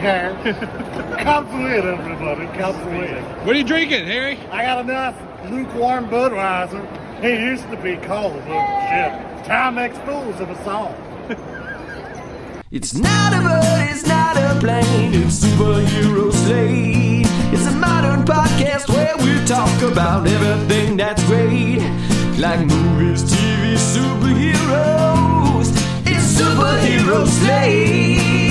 cares. Cops win, everybody. Cops win. What are you drinking, Harry? I got a nice lukewarm Budweiser. It used to be cold, but shit. Time makes fools of us all. It's not a bird, it's not a plane, it's superhero slate. It's a modern podcast where we talk about everything that's great, like movies, TV, superheroes. It's superhero slate.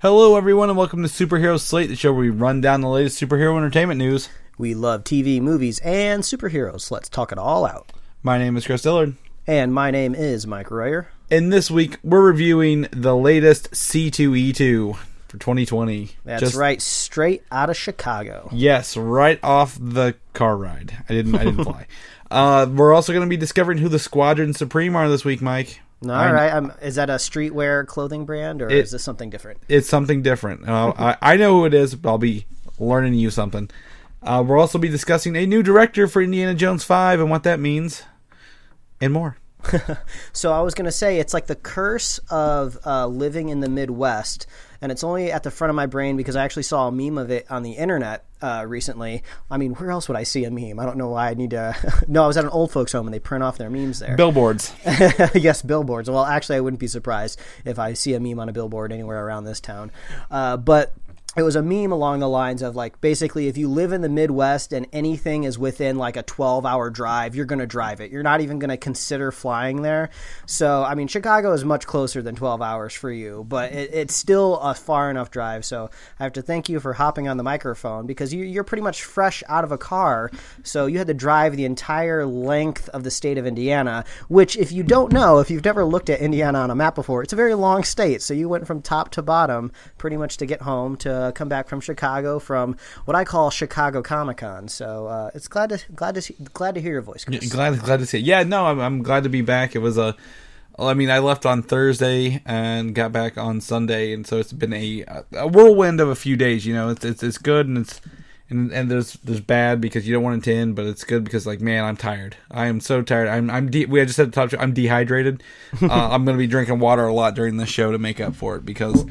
Hello, everyone, and welcome to Superhero Slate, the show where we run down the latest superhero entertainment news. We love TV, movies, and superheroes. Let's talk it all out. My name is Chris Dillard, And my name is Mike Royer. and this week we're reviewing the latest C2E2 for 2020. That's Just- right, straight out of Chicago. Yes, right off the car ride. I didn't. I didn't fly. Uh, we're also going to be discovering who the Squadron Supreme are this week, Mike. All I- right, um, is that a streetwear clothing brand or It- is this something different? It's something different. Uh, I, I know who it is, but I'll be learning you something. Uh, we'll also be discussing a new director for Indiana Jones 5 and what that means, and more. So I was going to say it's like the curse of uh, living in the Midwest, and it's only at the front of my brain because I actually saw a meme of it on the internet uh, recently. I mean, where else would I see a meme? I don't know why I need to. no, I was at an old folks' home and they print off their memes there. Billboards. yes, billboards. Well, actually, I wouldn't be surprised if I see a meme on a billboard anywhere around this town. Uh, but it was a meme along the lines of like basically if you live in the Midwest and anything is within like a 12 hour drive, you're going to drive it. You're not even going to consider flying there. So, I mean, Chicago is much closer than 12 hours for you, but it, it's still a far enough drive. So, I have to thank you for hopping on the microphone because you, you're pretty much fresh out of a car. So, you had to drive the entire length of the state of Indiana, which, if you don't know, if you've never looked at Indiana on a map before, it's a very long state. So, you went from top to bottom pretty much to get home to come back from Chicago from what I call Chicago Comic Con. So, uh, it's glad to glad to see, glad to hear your voice. Chris. glad glad to see it. Yeah, no, I'm, I'm glad to be back. It was a, well, I mean, I left on Thursday and got back on Sunday, and so it's been a, a whirlwind of a few days. You know, it's it's, it's good and it's and and there's there's bad because you don't want it to end, but it's good because like man, I'm tired. I am so tired. I'm I'm de- we just said to talk. I'm dehydrated. uh, I'm gonna be drinking water a lot during this show to make up for it because.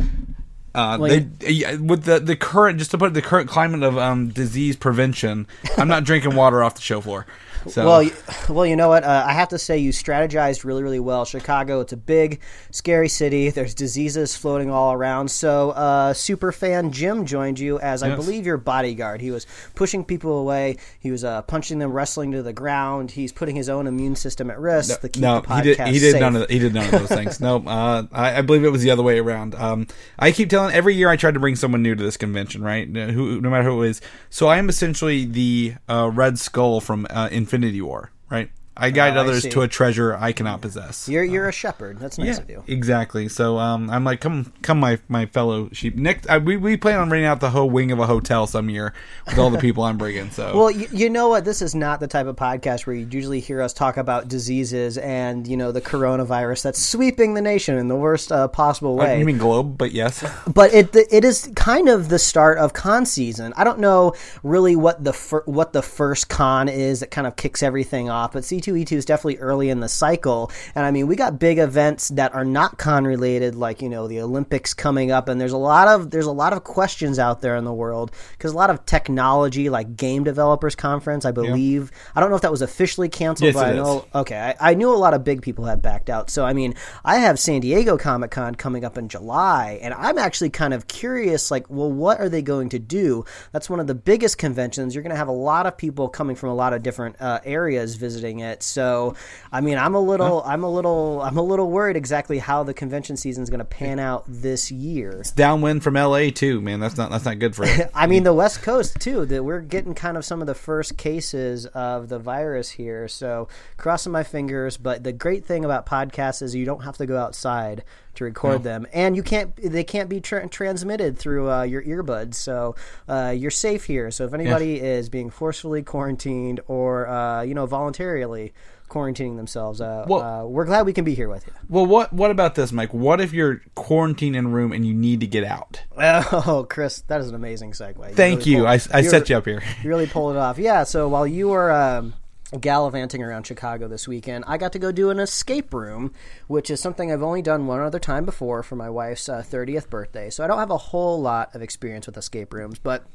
Uh, Well, they with the the current just to put it, the current climate of um disease prevention, I'm not drinking water off the show floor. So Well, you, well, you know what? Uh, I have to say you strategized really, really well. Chicago, it's a big, scary city. There's diseases floating all around. So, uh, super fan Jim joined you as I believe your bodyguard. He was pushing people away. He was uh, punching them, wrestling to the ground. He's putting his own immune system at risk no, the he did. He did safe. none of. He did none of those things. No, uh, I, I believe it was the other way around. Um, I keep telling every year I try to bring someone new to this convention, right? Who, no matter who it is. So I am essentially the uh, Red Skull from uh, Infinity War, right? I guide Oh, others see. to a treasure I cannot possess. You're you're a shepherd. That's nice yeah, of you. exactly. So um, I'm like, come, come, my my fellow sheep. Next, I, we we plan on renting out the whole wing of a hotel some year with all the people I'm bringing. So Well, you, you know what? This is not the type of podcast where you usually hear us talk about diseases and you know the coronavirus that's sweeping the nation in the worst uh, possible way. you mean globe? But yes. but it it is kind of the start of con season. I don't know really what the fir- what the first con is that kind of kicks everything off, but C2E2 is definitely early in the cycle. And I mean, we got big events that are not con related, like you know the Olympics coming up, and there's a lot of there's a lot of questions out there in the world because a lot of technology, like Game Developers Conference, I believe. I don't know if that was officially canceled, Yes, but I know Okay, I, I knew a lot of big people had backed out. So I mean, I have San Diego Comic Con coming up in July, and I'm actually kind of curious. Like, well, what are they going to do? That's one of the biggest conventions. You're going to have a lot of people coming from a lot of different uh, areas visiting it. So, I mean, I'm a little, I'm a little, I'm a little worried exactly how the convention season is going to pan out this year. It's Downwind from LA too, man. That's not that's not good for it. I mean, the West Coast too. That we're getting kind of some of the first cases of the virus here. So crossing my fingers. But the great thing about podcasts is you don't have to go outside to record them, and you can't. They can't be tra- transmitted through uh, your earbuds. So uh, you're safe here. So if anybody is being forcefully quarantined or uh, you know voluntarily quarantining themselves, uh, Well- uh, we're glad we can be here with you. Well, what what about this, Mike? What if you're quarantined in a room and you need to get out? Oh, Chris, that is an amazing segue. Thank really you. pulled- I, I set you up here. You really pulled it off. Yeah. So while you were um, gallivanting around Chicago this weekend, I got to go do an escape room, which is something I've only done one other time before for my wife's uh, 30th birthday. So I don't have a whole lot of experience with escape rooms, but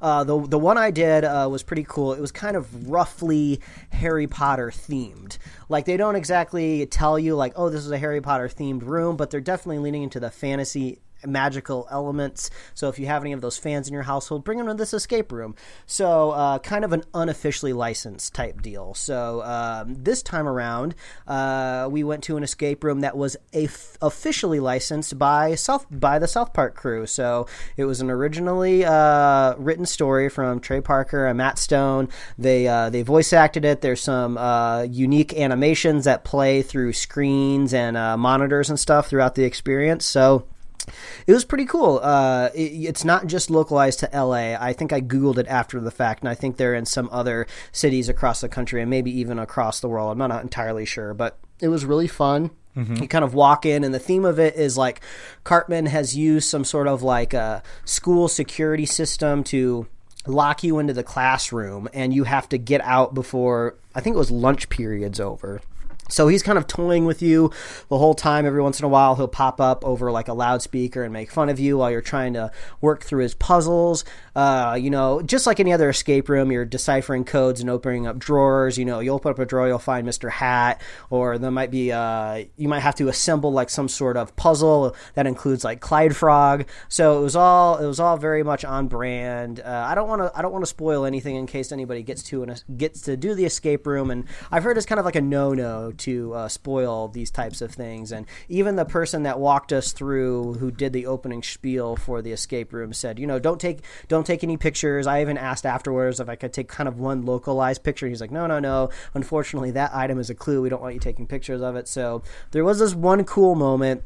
uh, the the one I did uh, was pretty cool. It was kind of roughly Harry Potter themed. Like they don't exactly tell you like, oh, this is a Harry Potter themed room, but they're definitely leaning into the fantasy magical elements. So if you have any of those fans in your household, bring them to this escape room. So uh, kind of an unofficially licensed type deal. So um, this time around, uh, we went to an escape room that was f- officially licensed by South by the South Park crew. So it was an originally uh, written story from Trey Parker and Matt Stone. They uh, they voice acted it. There's some uh, unique animations that play through screens and uh, monitors and stuff throughout the experience. So it was pretty cool. Uh, it, it's not just localized to LA. I think I Googled it after the fact, and I think they're in some other cities across the country and maybe even across the world. I'm not entirely sure, but it was really fun. You kind of walk in, and the theme of it is like Cartman has used some sort of like a school security system to lock you into the classroom, and you have to get out before I think it was lunch period's over. So he's kind of toying with you the whole time. Every once in a while, he'll pop up over like a loudspeaker and make fun of you while you're trying to work through his puzzles. Uh, you know, just like any other escape room, you're deciphering codes and opening up drawers. You know, you'll open up a drawer, you'll find Mr. Hat, or there might be uh, you might have to assemble like some sort of puzzle that includes like Clyde Frog. So it was all it was all very much on brand. Uh, I don't want to I don't want to spoil anything in case anybody gets to and gets to do the escape room. And I've heard it's kind of like a no no to uh, spoil these types of things. And even the person that walked us through, who did the opening spiel for the escape room, said, you know, don't take don't take any pictures. I even asked afterwards if I could take kind of one localized picture. He's like, no, no, no. Unfortunately, that item is a clue. We don't want you taking pictures of it. So there was this one cool moment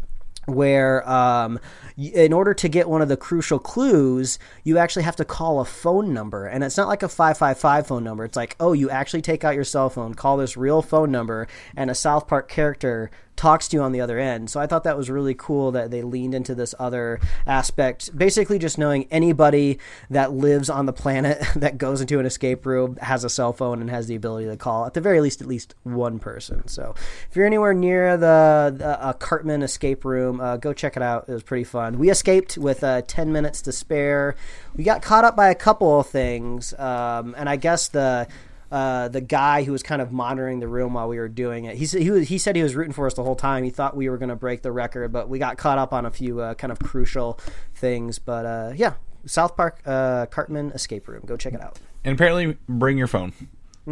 where um, in order to get one of the crucial clues you actually have to call a phone number. And it's not like a 555 phone number. It's like oh you actually take out your cell phone call this real phone number and a south park character talks to you on the other end. So i thought that was really cool that they leaned into this other aspect basically just knowing anybody that lives on the planet that goes into an escape room has a cell phone and has the ability to call at the very least at least one person. So if you're anywhere near the, the uh, cartman escape room uh, go check it out. It was pretty fun. We escaped with uh, 10 minutes to spare. We got caught up by a couple of things um, and i guess the uh, the guy who was kind of monitoring the room while we were doing it. He said he, was, he said he was rooting for us the whole time. He thought we were going to break the record, but we got caught up on a few uh, kind of crucial things. But uh, yeah, South Park uh, Cartman Escape Room. Go check it out. And apparently, bring your phone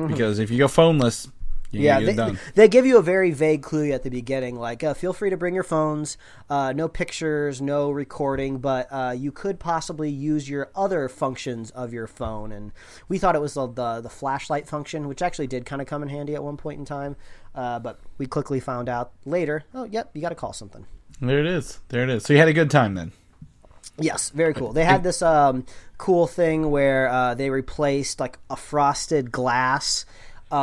because if you go phoneless, you. Yeah, they, they give you a very vague clue at the beginning, like uh, feel free to bring your phones, uh, no pictures, no recording, but uh, you could possibly use your other functions of your phone. And we thought it was the the, the flashlight function, which actually did kind of come in handy at one point in time, uh, but we quickly found out later. Oh, yep, you got to call something. There it is. There it is. So you had a good time then. Yes, very cool. They had this um, cool thing where uh, they replaced like a frosted glass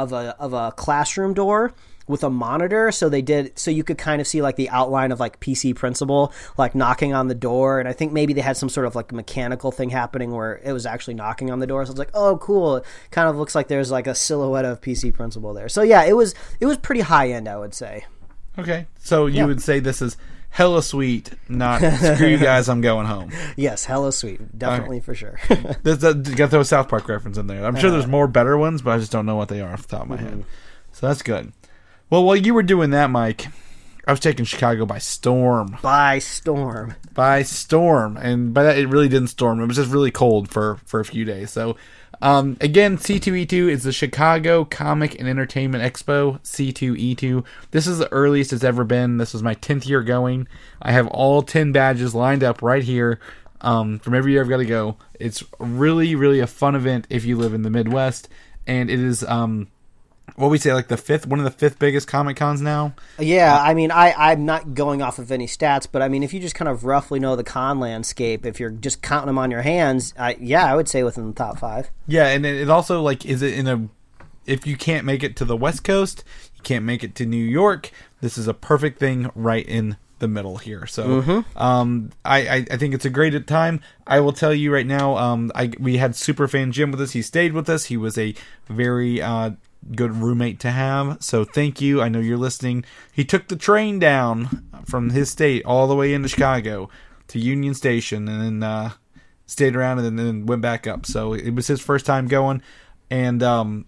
of a of a classroom door with a monitor so they did so you could kind of see like the outline of like PC principal like knocking on the door and I think maybe they had some sort of like mechanical thing happening where it was actually knocking on the door so it's like oh cool it kind of looks like there's like a silhouette of PC principal there so yeah it was it was pretty high end I would say Okay. So you Yeah. would say this is hella sweet, not screw you guys, I'm going home. yes hella sweet definitely for sure There's you got those South Park reference in there. I'm sure Uh-huh. there's more better ones, but I just don't know what they are off the top of my Mm-hmm. head. So that's good. Well, while you were doing that, Mike, I was taking Chicago by storm. by storm By storm. And by that, it really didn't storm. It was just really cold for, for a few days. So, um, again, C2E2 is the Chicago Comic and Entertainment Expo, C2E2. This is the earliest it's ever been. This was my 10th year going. I have all 10 badges lined up right here um, from every year I've got to go. It's really, really a fun event if you live in the Midwest. And it is, um, what we say, like the fifth, one of the fifth biggest Comic Cons now. Yeah, I mean, I, I'm not going off of any stats, but I mean, if you just kind of roughly know the con landscape, if you're just counting them on your hands, I, yeah, I would say within the top five. Yeah, and it also like is it in a if you can't make it to the West Coast, you can't make it to New York. This is a perfect thing right in the middle here. So, um, I, I I think it's a great time. I will tell you right now. Um, I we had super fan Jim with us. He stayed with us. He was a very uh good roommate to have. So thank you. I know you're listening. He took the train down from his state all the way into Chicago to Union Station and then uh, stayed around and then went back up. So it was his first time going, and um,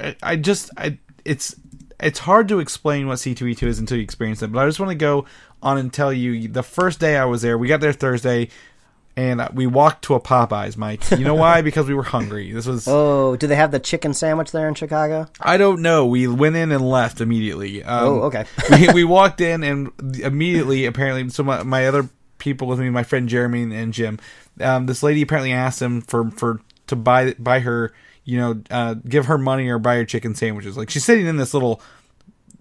I, I just I it's it's hard to explain what C2E2 is until you experience it. But I just want to go on and tell you the first day I was there, we got there Thursday. And we walked to a Popeyes, Mike. You know why? because we were hungry. This was Oh, do they have the chicken sandwich there in Chicago? I don't know. We went in and left immediately. Um, Oh, okay. we, we walked in and immediately, apparently, so my, my other people with me, my friend Jeremy and Jim, um, this lady apparently asked him for for to buy buy her, you know, uh, give her money or buy her chicken sandwiches. Like she's sitting in this little.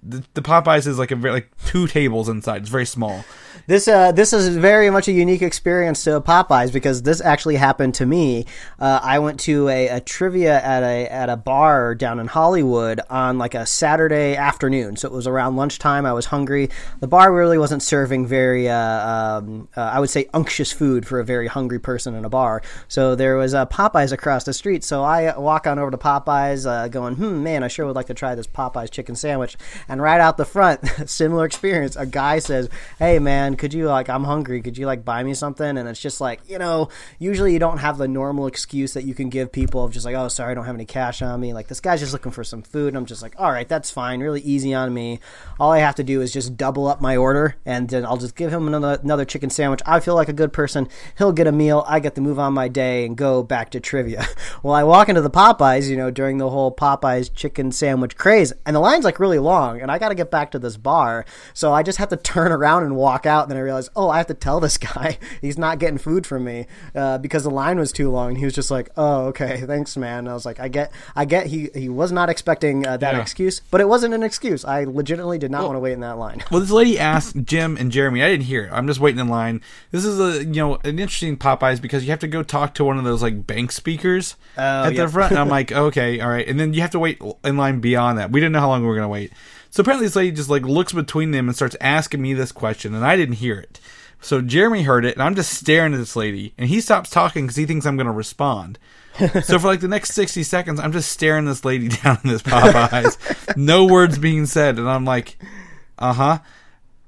The, the Popeyes is like a very like two tables inside. It's very small. This uh, this is very much a unique experience to Popeyes because this actually happened to me. Uh, I went to a, a trivia at a at a bar down in Hollywood on like a Saturday afternoon, so it was around lunchtime. I was hungry. The bar really wasn't serving very, uh, um, uh, I would say, unctuous food for a very hungry person in a bar. So there was a Popeyes across the street. So I walk on over to Popeyes, uh, going, "Hmm, man, I sure would like to try this Popeyes chicken sandwich." And right out the front, similar experience. A guy says, "Hey, man." could you like I'm hungry, could you like buy me something? And it's just like, you know, usually you don't have the normal excuse that you can give people of just like, oh sorry, I don't have any cash on me. Like this guy's just looking for some food and I'm just like, all right, that's fine, really easy on me. All I have to do is just double up my order and then I'll just give him another another chicken sandwich. I feel like a good person. He'll get a meal, I get to move on my day and go back to trivia. well I walk into the Popeyes, you know, during the whole Popeyes chicken sandwich craze, and the line's like really long, and I gotta get back to this bar. So I just have to turn around and walk out and then I realized, oh, I have to tell this guy he's not getting food from me uh, because the line was too long. And he was just like, oh, okay, thanks, man. And I was like, I get, I get. He he was not expecting uh, that Yeah. excuse, but it wasn't an excuse. I legitimately did not want to wait in that line. Well, this lady asked Jim and Jeremy. I didn't hear it. I'm just waiting in line. This is a you know an interesting Popeyes because you have to go talk to one of those like bank speakers Oh, at yeah. the front. And I'm like, okay, all right, and then you have to wait in line beyond that. We didn't know how long we were gonna wait. So apparently, this lady just like looks between them and starts asking me this question, and I didn't hear it. So Jeremy heard it, and I'm just staring at this lady, and he stops talking because he thinks I'm gonna respond. so for like the next 60 seconds i'm just staring this lady down in this popeyes no words being said and i'm like uh-huh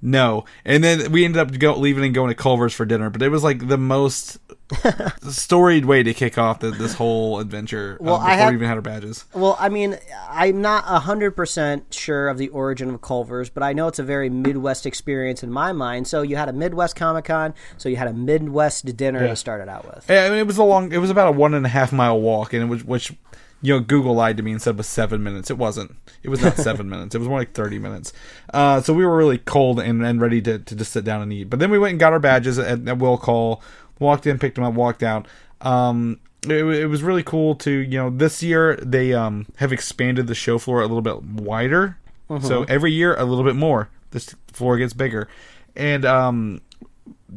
no and then we ended up go, leaving and going to culver's for dinner but it was like the most storied way to kick off the, this whole adventure Well, uh, I before had- we even had our badges Well, I mean, I'm not 100% sure of the origin of Culver's, but I know it's a very Midwest experience in my mind. So you had a Midwest Comic Con, so you had a Midwest dinner to start it out with. Yeah, I mean, it was a long. It was about a one and a half mile walk, and it was which, you know, Google lied to me and said was seven minutes. It wasn't. It was not seven minutes. It was more like thirty minutes. Uh, so we were really cold and, and ready to, to just sit down and eat. But then we went and got our badges at, at Will Call. Walked in, picked them up, walked out. Um, it, it was really cool to you know this year they um have expanded the show floor a little bit wider. So every year a little bit more. This floor gets bigger, and um,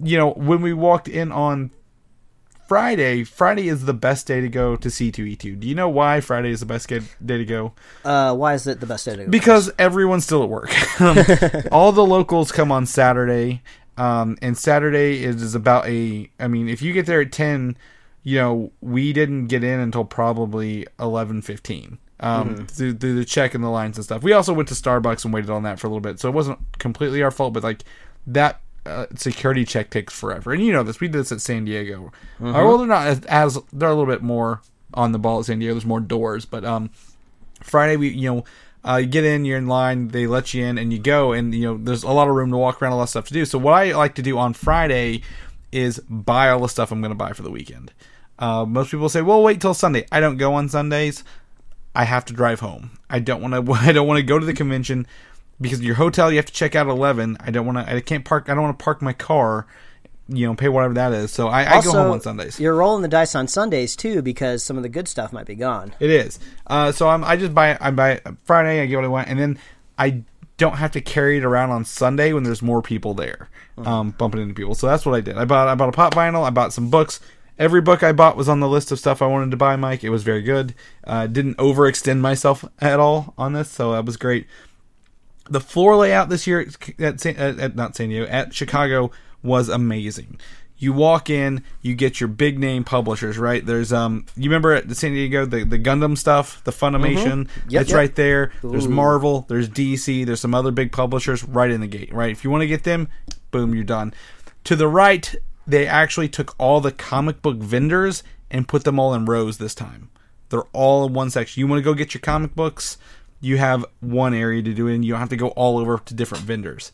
you know when we walked in on Friday, Friday is the best day to go to C2E2. Do you know why Friday is the best day to go? Uh, why is it the best day to go? Because everyone's still at work. Um, all the locals come on Saturday, um, and Saturday is, is about a. I mean, if you get there at ten, you know we didn't get in until probably eleven fifteen. Um, through, through the check and the lines and stuff. We also went to Starbucks and waited on that for a little bit, so it wasn't completely our fault. But like that uh, security check takes forever, and you know this. We did this at San Diego. Uh, well, they're not as, as they're a little bit more on the ball at San Diego. There's more doors, but um, Friday we you know uh, you get in, you're in line, they let you in, and you go, and you know there's a lot of room to walk around, a lot of stuff to do. So what I like to do on Friday is buy all the stuff I'm going to buy for the weekend. Uh, most people say, "Well, wait till Sunday." I don't go on Sundays. I have to drive home. I don't want to. I don't want to go to the convention because your hotel you have to check out at eleven. I don't want to. I can't park. I don't want to park my car. You know, pay whatever that is. So I, I go home on Sundays. You're rolling the dice on Sundays too because some of the good stuff might be gone. It is. Uh, so I'm, I just buy I buy Friday. I get what I want, and then I don't have to carry it around on Sunday when there's more people there, um, bumping into people. So that's what I did. I bought I bought a pop vinyl. I bought some books. Every book I bought was on the list of stuff I wanted to buy, Mike. It was very good. Uh, didn't overextend myself at all on this, so that was great. The floor layout this year at, at not San Diego at Chicago was amazing. You walk in, you get your big name publishers, right? There's um, you remember at the San Diego the the Gundam stuff, the Funimation. Yep, it's yep. right there. There's Ooh. Marvel, there's DC, there's some other big publishers right in the gate, right? If you want to get them, boom, you're done. To the right, they actually took all the comic book vendors and put them all in rows this time. They're all in one section. You want to go get your comic books, you have one area to do it, and you don't have to go all over to different vendors.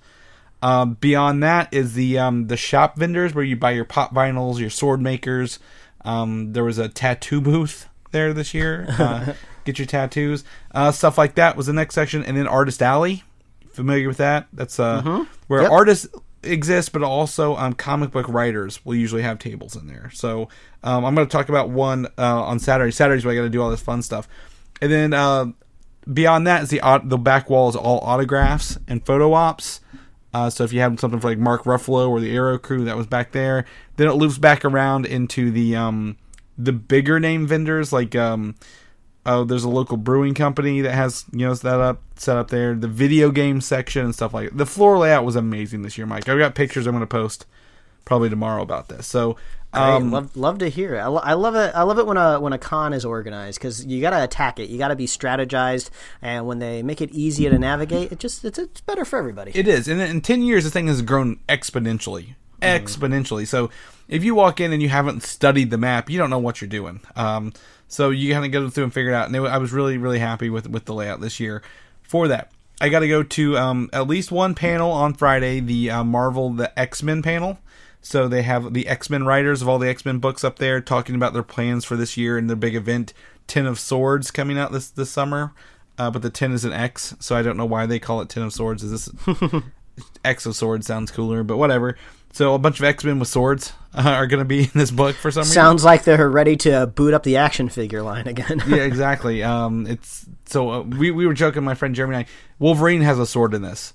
Um, beyond that is the um, the shop vendors where you buy your pop vinyls, your sword makers. Um, there was a tattoo booth there this year. Uh, get your tattoos, uh, stuff like that was the next section, and then Artist Alley. Familiar with that? That's uh, where Yep. artists exist, but also um, comic book writers will usually have tables in there. So um, I'm going to talk about one uh, on Saturday. Saturdays where I got to do all this fun stuff, and then uh, beyond that is the the back wall is all autographs and photo ops. Uh, so if you have something for like Mark Ruffalo or the Arrow Crew that was back there, then it loops back around into the um, the bigger name vendors like um, oh there's a local brewing company that has you know set up set up there the video game section and stuff like that. The floor layout was amazing this year, Mike. I've got pictures I'm going to post probably tomorrow about this. So um, love love to hear it. I, lo- I love it. I love it when a when a con is organized because you got to attack it. You got to be strategized, and when they make it easier to navigate, it just it's, it's better for everybody. It is, and in ten years, this thing has grown exponentially, exponentially. So, if you walk in and you haven't studied the map, you don't know what you're doing. Um, so you kind of go through and figure it out. And it, I was really, really happy with with the layout this year. For that, I got to go to um, at least one panel on Friday, the uh, Marvel, the X Men panel. So they have the X Men writers of all the X Men books up there talking about their plans for this year and their big event, Ten of Swords, coming out this this summer. Uh, but the ten is an X, so I don't know why they call it Ten of Swords. Is this X of Swords sounds cooler, but whatever. So a bunch of X Men with swords uh, are going to be in this book for some reason. Sounds like they're ready to boot up the action figure line again. yeah, exactly. Um, it's so uh, we we were joking. My friend Jeremy and I. Wolverine has a sword in this.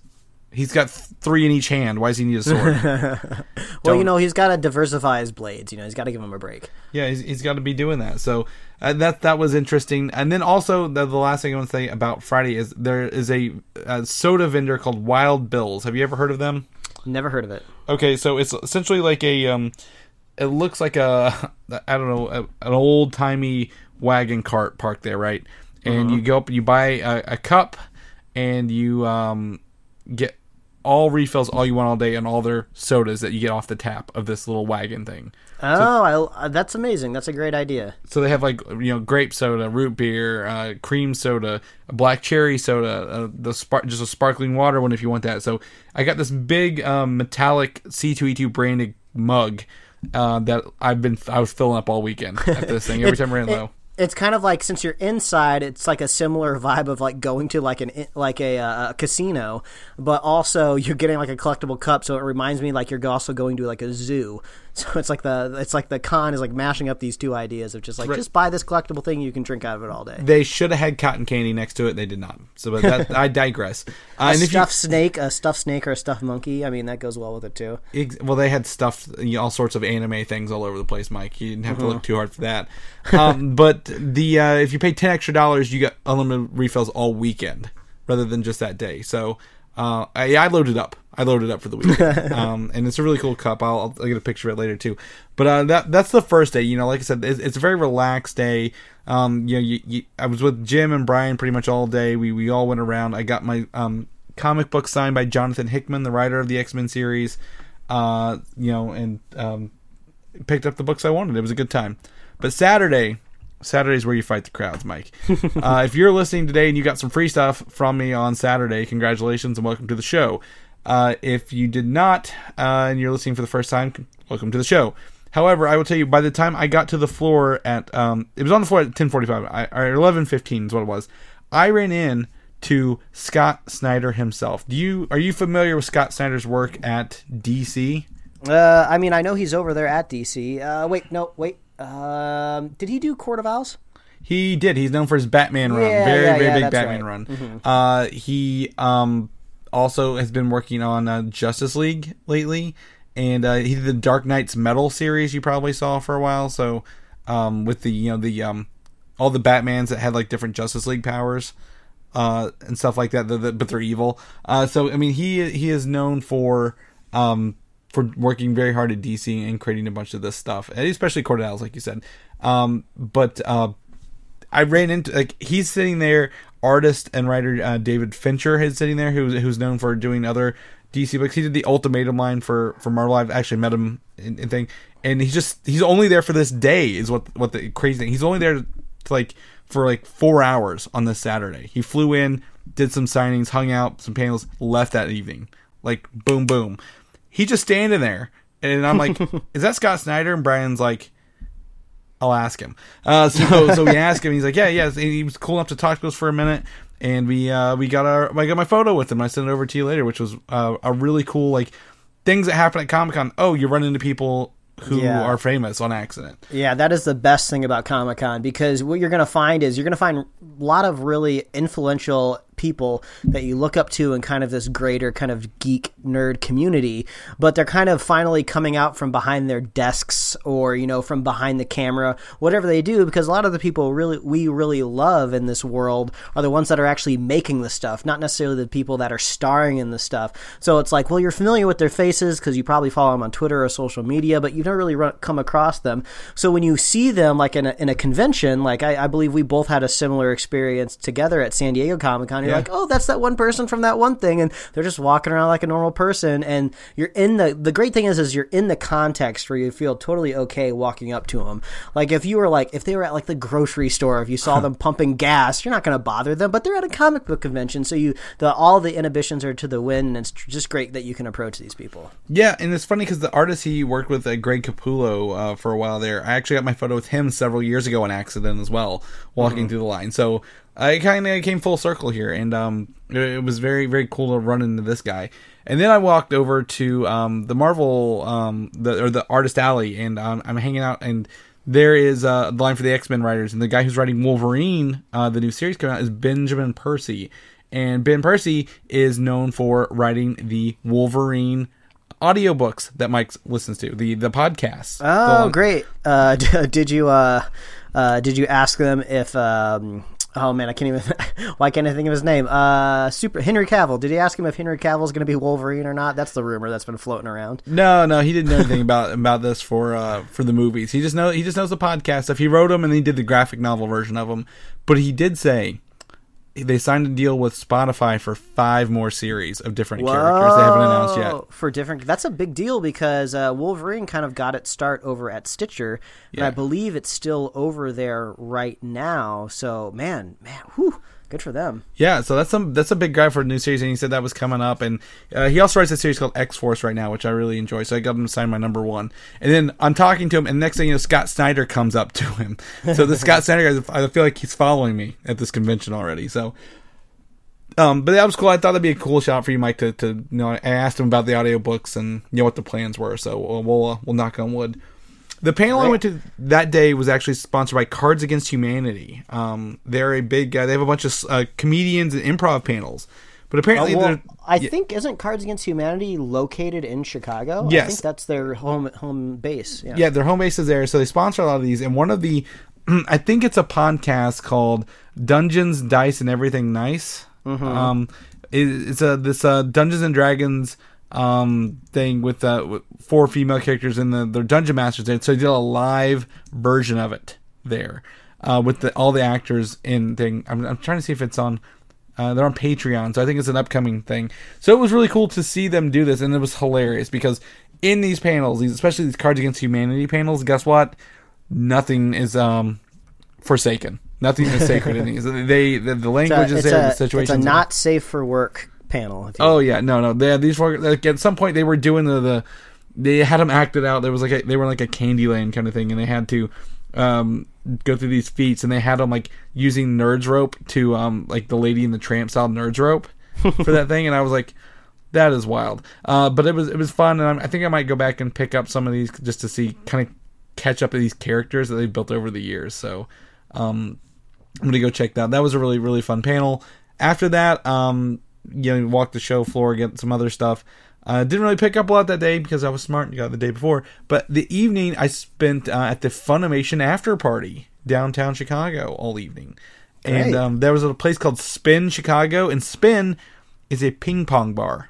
He's got three in each hand. Why does he need a sword? well, you Don't- know, he's got to diversify his blades. You know, he's got to give him a break. yeah, he's, he's got to be doing that. So uh, that that was interesting. And then also the, the last thing I want to say about Friday is there is a, a soda vendor called Wild Bills. Have you ever heard of them? Never heard of it. Okay, so it's essentially like a um, it looks like a I don't know a, an old timey wagon cart parked there, right? And you go up, you buy a, a cup, and you um get all refills all you want all day and all their sodas that you get off the tap of this little wagon thing. Oh, I, uh, that's amazing. That's a great idea. So they have like you know grape soda, root beer, uh, cream soda, black cherry soda, uh, the spark just a sparkling water one if you want that. So I got this big um, metallic C2E2 branded mug uh, that I've been I was filling up all weekend at this thing every time I ran low. It's kind of like since you're inside, it's like a similar vibe of like going to like an like a, uh, casino, but also you're getting like a collectible cup. So it reminds me like you're also going to like a zoo. So it's like the it's like the con is like mashing up these two ideas of just like just buy this collectible thing you can drink out of it all day. They should have had cotton candy next to it. They did not. So but that, I digress. Uh, A if you stuffed snake, a stuffed snake, or a stuffed monkey. I mean, that goes well with it too. Ex- well, they had stuff, you know, all sorts of anime things all over the place, Mike. You didn't have to Uh-huh. look too hard for that. Um, but the uh, if you pay ten extra dollars, you get unlimited refills all weekend rather than just that day. So uh, I, I loaded up. I loaded up for the weekend, um, and it's a really cool cup. I'll, I'll get a picture of it later too. But uh, that that's the first day. You know, like I said, it's, it's a very relaxed day. Um, you know, you, you, I was with Jim and Brian pretty much all day. We we all went around. I got my um, comic book signed by Jonathan Hickman, the writer of the X Men series. Uh, you know, and um, picked up the books I wanted. It was a good time. But Saturday, Saturday's where you fight the crowds, Mike. uh, if you're listening today and you got some free stuff from me on Saturday, congratulations and welcome to the show. Uh, if you did not uh, and you're listening for the first time, welcome to the show. However, I will tell you, by the time I got to the floor at, um, it was on the floor at 10:45 or 11:15 is what it was. I ran in to Scott Snyder himself. Do you are you familiar with Scott Snyder's work at DC? Uh, I mean, I know he's over there at DC. Uh, wait, no, wait. Um, did he do Court of Owls? He did. He's known for his Batman run. Yeah, very, yeah, very yeah, big Batman right. run. Uh, he um, also has been working on uh, Justice League lately, and uh, he did the Dark Nights Metal series you probably saw for a while. So, um, with the you know the um, all the Batmans that had like different Justice League powers. Uh, and stuff like that, the, the, but they're evil. Uh, so I mean, he he is known for um, for working very hard at DC and creating a bunch of this stuff, especially Court of Owls, like you said. Um, but uh, I ran into like he's sitting there, artist and writer uh, David Finch is sitting there, who's who's known for doing other DC books. He did the Ultimatum line for for Marvel. I've actually met him and, and thing, and he's just he's only there for this day. Is what what the crazy thing. He's only there to, like for like four hours on this Saturday. He flew in, did some signings, hung out, some panels, left that evening. Like boom, boom. He just standing there, and I'm like, "Is that Scott Snyder?" And Brian's like, "I'll ask him." Uh, so so we asked him. He's like, "Yeah, yeah." And he was cool enough to talk to us for a minute, and we uh, we got our I got my photo with him. I sent it over to you later, which was uh, a really cool like things that happen at Comic Con. Oh, you run into people who Yeah. are famous on accident. Yeah, that is the best thing about Comic Con because what you're going to find is you're going to find a lot of really influential people that you look up to in kind of this greater kind of geek nerd community, but they're kind of finally coming out from behind their desks or, you know, from behind the camera, whatever they do, because a lot of the people really we really love in this world are the ones that are actually making the stuff, not necessarily the people that are starring in the stuff. So it's like, well, you're familiar with their faces because you probably follow them on Twitter or social media, but you've never really run, come across them. So when you see them like in a, in a convention, like I, I believe we both had a similar experience together at San Diego Comic Con. Yeah. like, oh, that's that one person from that one thing, and they're just walking around like a normal person. And you're in the the great thing is is you're in the context where you feel totally okay walking up to them. Like if you were like if they were at like the grocery store, if you saw them pumping gas, you're not going to bother them. But they're at a comic book convention, so you the all the inhibitions are to the wind, and it's just great that you can approach these people. Yeah, and it's funny because the artist he worked with, uh, Greg Capullo, uh, for a while there. I actually got my photo with him several years ago on accident as well, walking through the line. So I kind of came full circle here, and um, it, it was very very cool to run into this guy. And then I walked over to um, the Marvel um, the or the Artist Alley, and um, I'm hanging out and. There is uh, the line for the X Men writers, and the guy who's writing Wolverine, uh, the new series coming out, is Benjamin Percy, and Ben Percy is known for writing the Wolverine audiobooks that Mike listens to, the the podcast. The Oh, one- great! Uh, did you uh, uh, did you ask them if? Um, oh man, I can't even. why can't I think of his name? Uh, Super Henry Cavill. Did he ask him if Henry Cavill is going to be Wolverine or not? That's the rumor that's been floating around. No, no, he didn't know anything about about this for uh for the movies. He just know he just knows the podcast stuff. He wrote them and he did the graphic novel version of them. But he did say they signed a deal with Spotify for five more series of different characters they haven't announced yet. For different, that's a big deal because uh, Wolverine kind of got its start over at Stitcher, and I believe it's still over there right now. So, man, man, whew, good for them. Yeah, so that's some that's a big guy for a new series, and he said that was coming up. And uh, he also writes a series called X Force right now, which I really enjoy. So I got him to sign my number one. And then I'm talking to him, and next thing you know, Scott Snyder comes up to him. So the Scott Snyder guy, I feel like he's following me at this convention already. So. Um, but that was cool. I thought that'd be a cool shot for you, Mike. To, to you know, I asked him about the audiobooks and you know what the plans were. So we'll we'll, uh, we'll knock on wood. The panel I went to that day was actually sponsored by Cards Against Humanity. Um, they're a big. Uh, they have a bunch of uh, comedians and improv panels, but apparently Oh, well, they're I think isn't Cards Against Humanity located in Chicago? I Yes. think that's their home home base. Yeah. yeah, their home base is there, so they sponsor a lot of these. And one of the, I think it's a podcast called Dungeons, Dice, and Everything Nice. Um, it, it's a this uh, Dungeons and Dragons um thing with uh with four female characters in the their dungeon masters. And so they did a live version of it there uh, with the, all the actors in thing. I'm, I'm trying to see if it's on. Uh, they're on Patreon, so I think it's an upcoming thing. So it was really cool to see them do this, and it was hilarious because in these panels, these especially these Cards Against Humanity panels, guess what? Nothing is um forsaken. Nothing is sacred in these. They the, the It's a, language is it's there, a- the it's a not safe for work panel. Oh yeah, no, no. They these were like at some point they were doing the, the they had them acted out. There was like a, they were like a Candyland kind of thing, and they had to um go through these feats, and they had them like using Nerds rope to um like the Lady in the Tramp style Nerds rope for that thing, and I was like. That is wild, uh, but it was it was fun, and I'm, I think I might go back and pick up some of these just to see kind of catch up to these characters that they've built over the years. So, um, I'm gonna go check that. That was a really really fun panel. After that, um, you know, walk the show floor, get some other stuff. Uh, didn't really pick up a lot that day because I was smart and got the day before. But the evening I spent uh, at the Funimation after party downtown Chicago all evening, and um, there was a place called Spin Chicago, and Spin is a ping pong bar.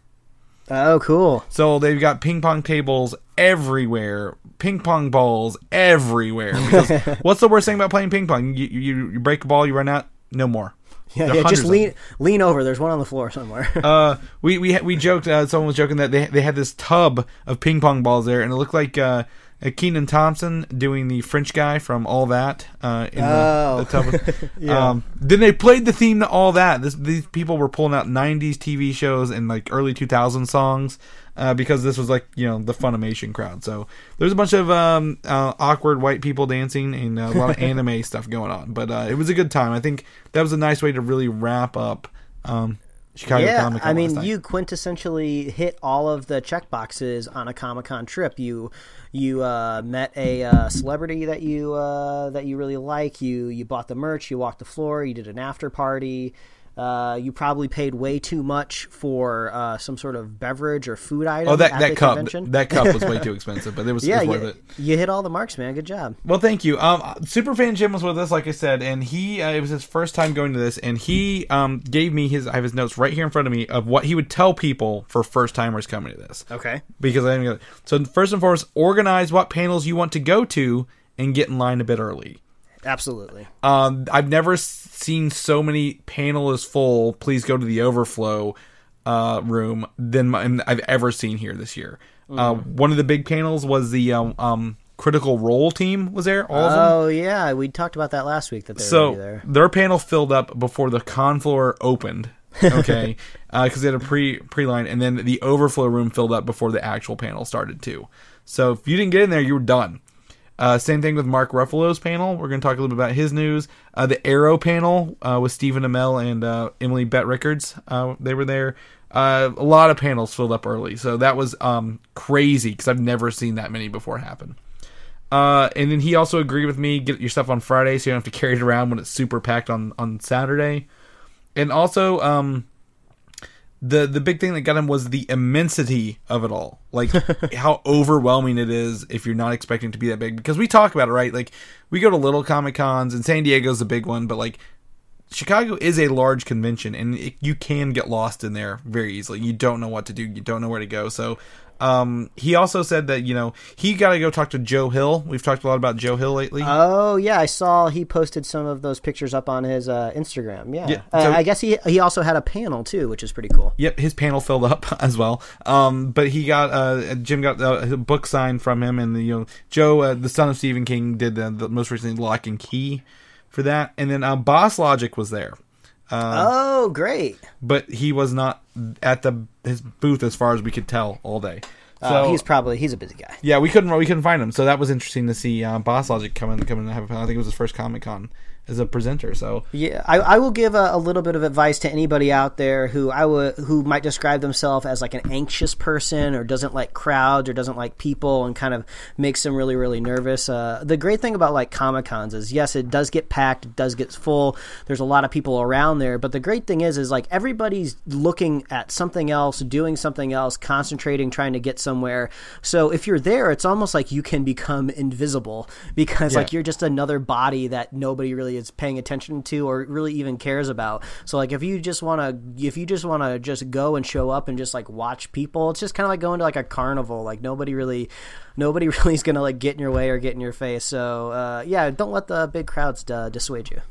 Oh, cool. So they've got ping pong tables everywhere, ping pong balls everywhere. Because what's the worst thing about playing ping pong? You, you, you break a ball, you run out, no more. Yeah, yeah just lean lean over. There's one on the floor somewhere. uh, we we we joked. Uh, someone was joking that they they had this tub of ping pong balls there, and it looked like uh, uh, Kenan Thompson doing the French guy from All That. Uh, in Oh. the, the tub. Of, Yeah. um, then they played the theme to All That. This, these people were pulling out '90s TV shows and like early 2000 songs. Uh, because this was like you know the Funimation crowd, so there's a bunch of um, uh, awkward white people dancing and uh, a lot of anime stuff going on. But uh, it was a good time. I think that was a nice way to really wrap up um, Chicago yeah, Comic Con. I mean, you quintessentially hit all of the check boxes on a Comic Con trip. You you uh, met a uh, celebrity that you uh, that you really like. You you bought the merch. You walked the floor. You did an after party. Uh, you probably paid way too much for uh, some sort of beverage or food item. Oh, that at that cup convention. that cup was way too expensive, but it was, yeah, it was worth you, it. you hit all the marks, man. Good job. Well, thank you. Um, Superfan Jim was with us, like I said, and he uh, it was his first time going to this, and he um gave me his I have his notes right here in front of me of what he would tell people for first timers coming to this. Okay. Because I didn't. So first and foremost, organize what panels you want to go to and get in line a bit early. Absolutely. Um, I've never seen so many panel is full. Please go to the overflow uh, room than my, I've ever seen here this year. Uh, one of the big panels was the um, um, Critical Role team was there. All of them. Oh yeah, we talked about that last week. That they So there. their panel filled up before the con floor opened. Okay, because they had a pre pre line, and then the overflow room filled up before the actual panel started too. So if you didn't get in there, you were done. Uh, same thing with Mark Ruffalo's panel. We're going to talk a little bit about his news. Uh, the Arrow panel uh, with Stephen Amell and uh, Emily Bett Rickards. Uh, they were there. Uh, a lot of panels filled up early, so that was um, crazy because I've never seen that many before happen. And then he also agreed with me get your stuff on Friday so you don't have to carry it around when it's super packed on on Saturday. And also, um, the the big thing that got him was the immensity of it all, like how overwhelming it is if you're not expecting to be that big. Because we talk about it, right? Like we go to little comic cons, and San Diego's a big one, but like Chicago is a large convention, and it, you can get lost in there very easily. You don't know what to do. You don't know where to go. So, um, he also said that you know he got to go talk to Joe Hill. We've talked a lot about Joe Hill lately. Oh yeah, I saw he posted some of those pictures up on his uh, Instagram. Yeah, Yeah, Uh, I guess he he also had a panel too, which is pretty cool. Yep, his panel filled up as well. Um, but he got uh, Jim got uh, a book signed from him, and the, you know Joe, uh, the son of Stephen King, did the, the most recently Locke and Key for that, and then uh, Boss Logic was there. oh, great! but he was not at the his booth as far as we could tell all day. So Uh, he's probably he's a busy guy. yeah, we couldn't we couldn't find him. So that was interesting to see uh, Boss Logic come in come in and have. I think it was his first Comic Con as a presenter. So Yeah, I, I will give a, a little bit of advice to anybody out there who I would who might describe themselves as like an anxious person or doesn't like crowds or doesn't like people and kind of makes them really really nervous. Uh, the great thing about like comic cons is yes, it does get packed, it does get full. There's a lot of people around there, but the great thing is is like everybody's looking at something else, doing something else, concentrating, trying to get somewhere. So if you're there, it's almost like you can become invisible because like you're just another body that nobody really is paying attention to or really even cares about. So like if you just want to if you just want to just go and show up and just like watch people, it's just kind of like going to like a carnival. Like nobody really nobody really is going to like get in your way or get in your face. So uh, yeah, don't let the big crowds uh, dissuade you.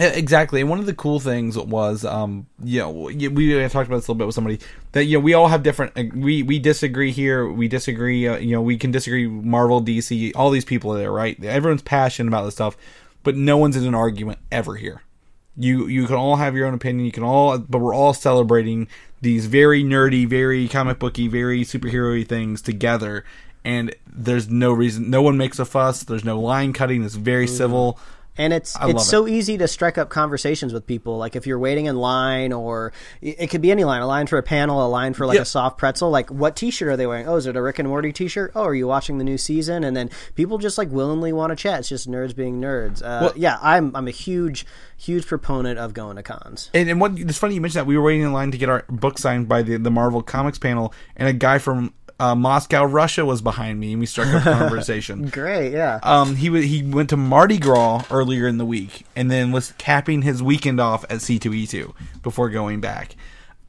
Exactly. And one of the cool things was, um, you know, we talked about this a little bit with somebody that you know we all have different. uh, We we disagree here. We disagree. Uh, you know, we can disagree. Marvel, DC, all these people are there, right? Everyone's passionate about this stuff, but no one's in an argument ever here. You you can all have your own opinion. You can all, but we're all celebrating these very nerdy, very comic booky, very superhero things together. And there's no reason. No one makes a fuss. There's no line cutting. It's very mm-hmm. civil. And it's I it's it. so easy to strike up conversations with people. Like if you're waiting in line, or it it could be any line, a line for a panel, a line for like Yeah. a soft pretzel. Like what T-shirt are they wearing? Oh, is it a Rick and Morty T-shirt? Oh, are you watching the new season? And then people just like willingly want to chat. It's just nerds being nerds. Uh, Well- yeah, I'm I'm a huge huge proponent of going to cons. And, and what it's funny you mentioned that we were waiting in line to get our book signed by the the Marvel Comics panel, and a guy from uh, Moscow, Russia, was behind me, and we struck up a conversation. Great, yeah. Um, he wa- he went to Mardi Gras earlier in the week, and then was capping his weekend off at C two E two before going back.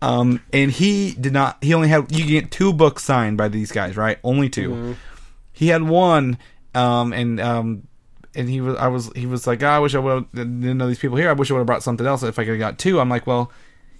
Um, and he did not. He only had you get two books signed by these guys, right? Only 2 He had one, um, and um, and he was I was he was like, oh, I wish I would didn't know these people here. I wish I would have brought something else if I could have got two. I'm like, well,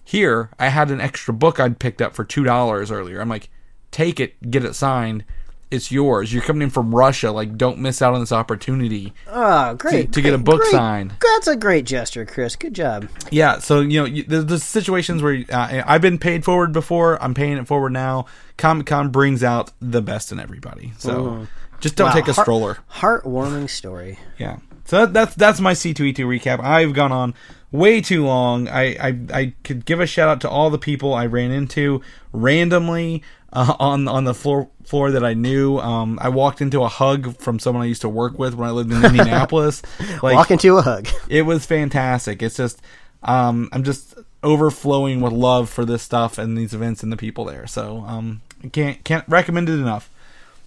here I had an extra book I'd picked up for two dollars earlier. I'm like, take it, get it signed. It's yours. You're coming in from Russia. Like, don't miss out on this opportunity. Oh, great. to get a book great. signed. That's a great gesture, Chris. Good job. Yeah, so you know, you, there's, there's situations where uh, I've been paid forward before. I'm paying it forward now. Comic Con brings out the best in everybody. So just don't Wow, take a heart- stroller. Heartwarming story. Yeah. So that, that's that's my C2E2 recap. I've gone on way too long. I, I I could give a shout out to all the people I ran into randomly uh, on on the floor floor that I knew. Um, I walked into a hug from someone I used to work with when I lived in Indianapolis. Like Walk into a hug. it was fantastic. It's just um, I'm just overflowing with love for this stuff and these events and the people there. So um, can't can't recommend it enough.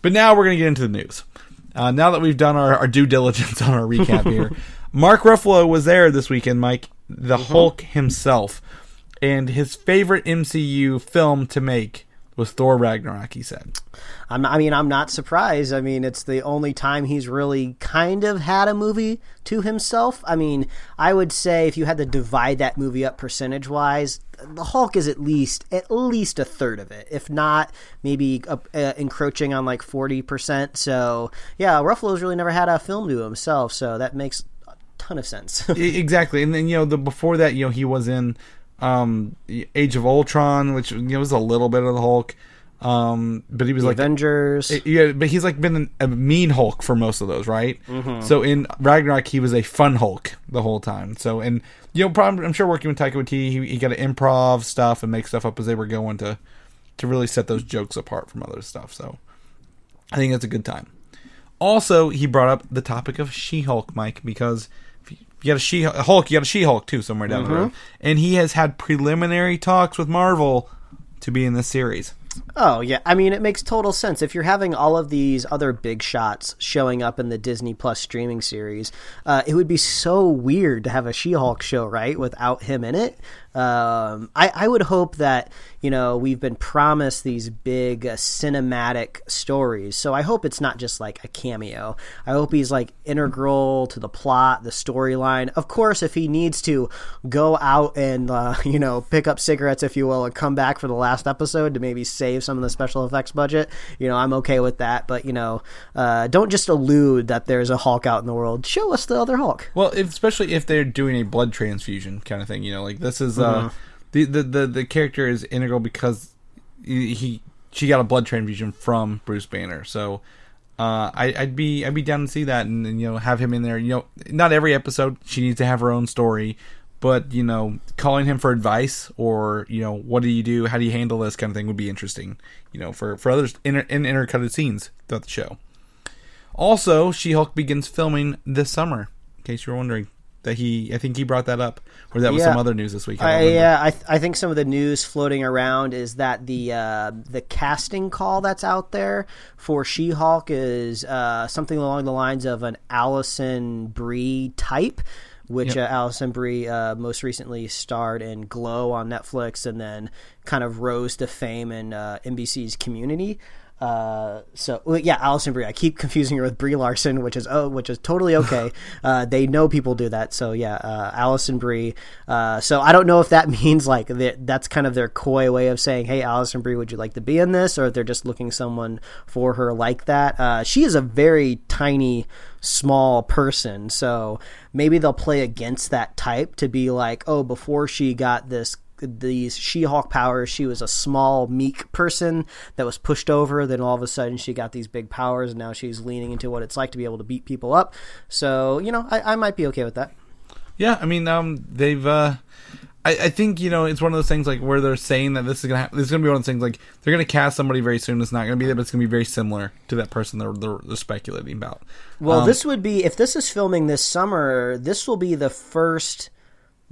But now we're gonna get into the news. Uh, now that we've done our, our due diligence on our recap here, Mark Ruffalo was there this weekend, Mike, the Hulk himself, and his favorite MCU film to make was Thor Ragnarok. He said. I'm, I mean, I'm not surprised. I mean, it's the only time he's really kind of had a movie to himself. I mean, I would say if you had to divide that movie up percentage wise, the Hulk is at least at least a third of it, if not maybe uh, uh, encroaching on like forty percent. So yeah, Ruffalo's really never had a film to himself, so that makes a ton of sense. Exactly and then you know the before that you know he was in um age of ultron which you know was a little bit of the hulk. Um but he was like Avengers. yeah but he's like been a mean hulk for most of those right? So in ragnarok he was a fun hulk the whole time. So and you know probably i'm sure working with taika Waititi, he, he got to improv stuff and make stuff up as they were going to to really set those jokes apart from other stuff. So i think that's a good time. Also, he brought up the topic of She-Hulk, Mike, because you got a She Hulk, you got a She-Hulk too somewhere down the road, and he has had preliminary talks with Marvel to be in this series. Oh yeah, I mean it makes total sense if you're having all of these other big shots showing up in the Disney Plus streaming series. Uh, it would be so weird to have a She-Hulk show right without him in it. Um, I, I would hope that you know we've been promised these big uh, cinematic stories, so I hope it's not just like a cameo. I hope he's like integral to the plot, the storyline. Of course, if he needs to go out and uh, you know pick up cigarettes, if you will, and come back for the last episode to maybe save some of the special effects budget, you know I'm okay with that. But you know, uh, don't just allude that there's a Hulk out in the world. Show us the other Hulk. Well, if, especially if they're doing a blood transfusion kind of thing, you know, like this is uh, the, the the the character is integral because he, he she got a blood transfusion from Bruce Banner, so. Uh, I, I'd be I'd be down to see that and, and you know have him in there. You know, not every episode she needs to have her own story, but you know, calling him for advice or you know, what do you do? How do you handle this kind of thing would be interesting. You know, for for others in in intercutted scenes throughout the show. Also, She Hulk begins filming this summer. In case you were wondering, that he I think he brought that up, or that was Yeah. some other news this week. I I, yeah, I, th- I think some of the news floating around is that the uh, the casting call that's out there for She Hulk is uh, something along the lines of an Alison Brie type, which Yep. uh, Alison Brie uh, most recently starred in Glow on Netflix, and then kind of rose to fame in uh, NBC's Community. Uh, so well, yeah, Alison Brie. I keep confusing her with Brie Larson, which is oh, which is totally okay. uh, they know people do that, so yeah, uh, Alison Brie. Uh, so I don't know if that means like that, that's kind of their coy way of saying, "Hey, Alison Brie, would you like to be in this?" Or if they're just looking someone for her like that. Uh, she is a very tiny, small person, so maybe they'll play against that type to be like, oh, before she got this these She-Hulk powers. She was a small, meek person that was pushed over. Then all of a sudden, she got these big powers, and now she's leaning into what it's like to be able to beat people up. So, you know, I, I might be okay with that. Yeah, I mean, um, they've. Uh, I, I think you know it's one of those things like where they're saying that this is gonna ha- this is gonna be one of those things like they're gonna cast somebody very soon. It's not gonna be there, but it's gonna be very similar to that person they're they're, they're speculating about. Well, Um, this would be if this is filming this summer. This will be the first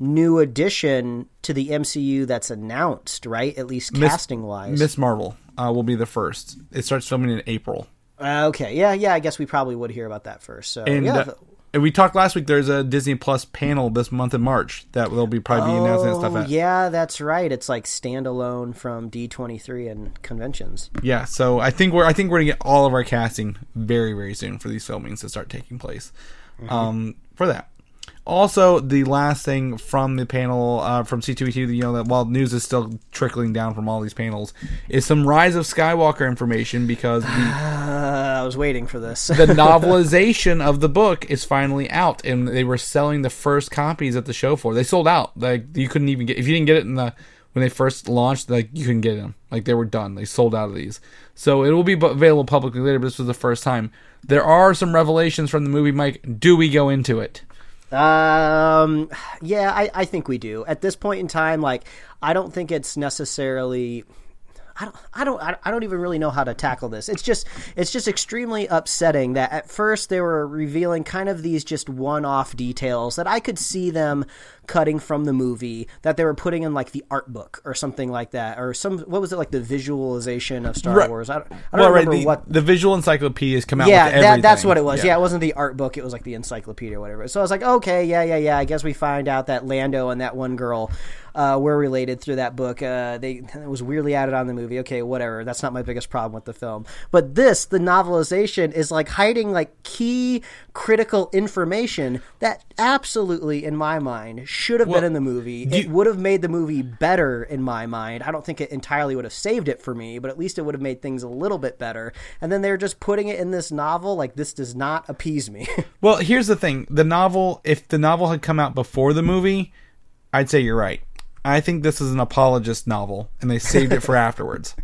new addition to the MCU that's announced, right? At least Miss- casting wise. Miss Marvel uh, will be the first. It starts filming in April. Uh, okay, yeah, yeah. I guess we probably would hear about that first. So And yeah, uh, and we talked last week. There's a Disney Plus panel this month in March that they'll be probably be announcing that stuff Oh, at. yeah, that's right. It's like standalone from D23 and conventions. Yeah, so I think we're I think we're gonna get all of our casting very very soon for these filmings to start taking place. Um, for that. Also, the last thing from the panel uh, from C2E2, you know that while news is still trickling down from all these panels, is some Rise of Skywalker information because the, I was waiting for this. the novelization of the book is finally out, and they were selling the first copies at the show for. They sold out. Like you couldn't even get if you didn't get it in the when they first launched. Like you couldn't get them. Like they were done. They sold out of these. So it will be available publicly later. But this was the first time. There are some revelations from the movie. Mike, do we go into it? Um, yeah, I, I think we do. At this point in time, like, I don't think it's necessarily. I don't, I don't, I don't even really know how to tackle this. It's just, it's just extremely upsetting that at first they were revealing kind of these just one-off details that I could see them cutting from the movie that they were putting in like the art book or something like that, or some, what was it like the visualization of Star Right. Wars? I don't, I don't Well, right. remember The, what the visual encyclopedia encyclopedias come out. yeah, with that, that's what it was. Yeah. it wasn't the art book; it was like the encyclopedia or whatever. So I was like, okay, yeah, yeah, yeah. I guess we find out that Lando and that one girl uh, were related through that book. Uh, they it was weirdly added on the movie. Okay, whatever. That's not my biggest problem with the film. But this, the novelization, is like hiding like key critical information that absolutely, in my mind, should have Well, been in the movie. you- it would have made the movie better in my mind. I don't think it entirely would have saved it for me, but at least it would have made things a little bit better. And then they're just putting it in this novel. Like this does not appease me. Well, here's the thing: the novel. If the novel had come out before the movie, I'd say you're right. I think this is an apologist novel, and they saved it for afterwards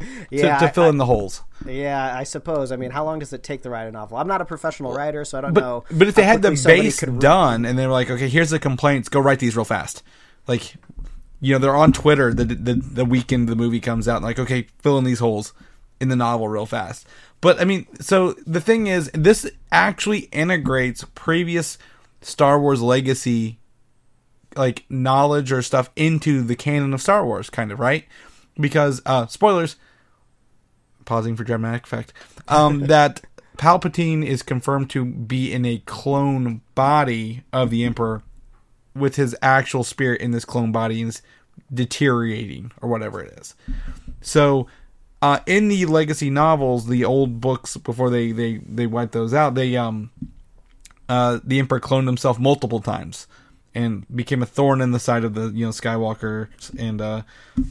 yeah, to fill I, in the holes. yeah, I suppose. I mean, how long does it take to write a novel? I'm not a professional writer, so I don't But know. but if they had the base done, and they were like, okay, here's the complaints, go write these real fast. Like, you know, they're on Twitter the the, the weekend the movie comes out, like, okay, fill in these holes in the novel real fast. But I mean, so the thing is, this actually integrates previous Star Wars legacy like knowledge or stuff into the canon of Star Wars, kind of right? Because uh, spoilers, pausing for dramatic effect, um, that Palpatine is confirmed to be in a clone body of the Emperor, with his actual spirit in this clone body and is deteriorating or whatever it is. So. Uh, in the legacy novels, the old books before they they they wiped those out, they um uh, the Emperor cloned himself multiple times and became a thorn in the side of the you know Skywalker and uh,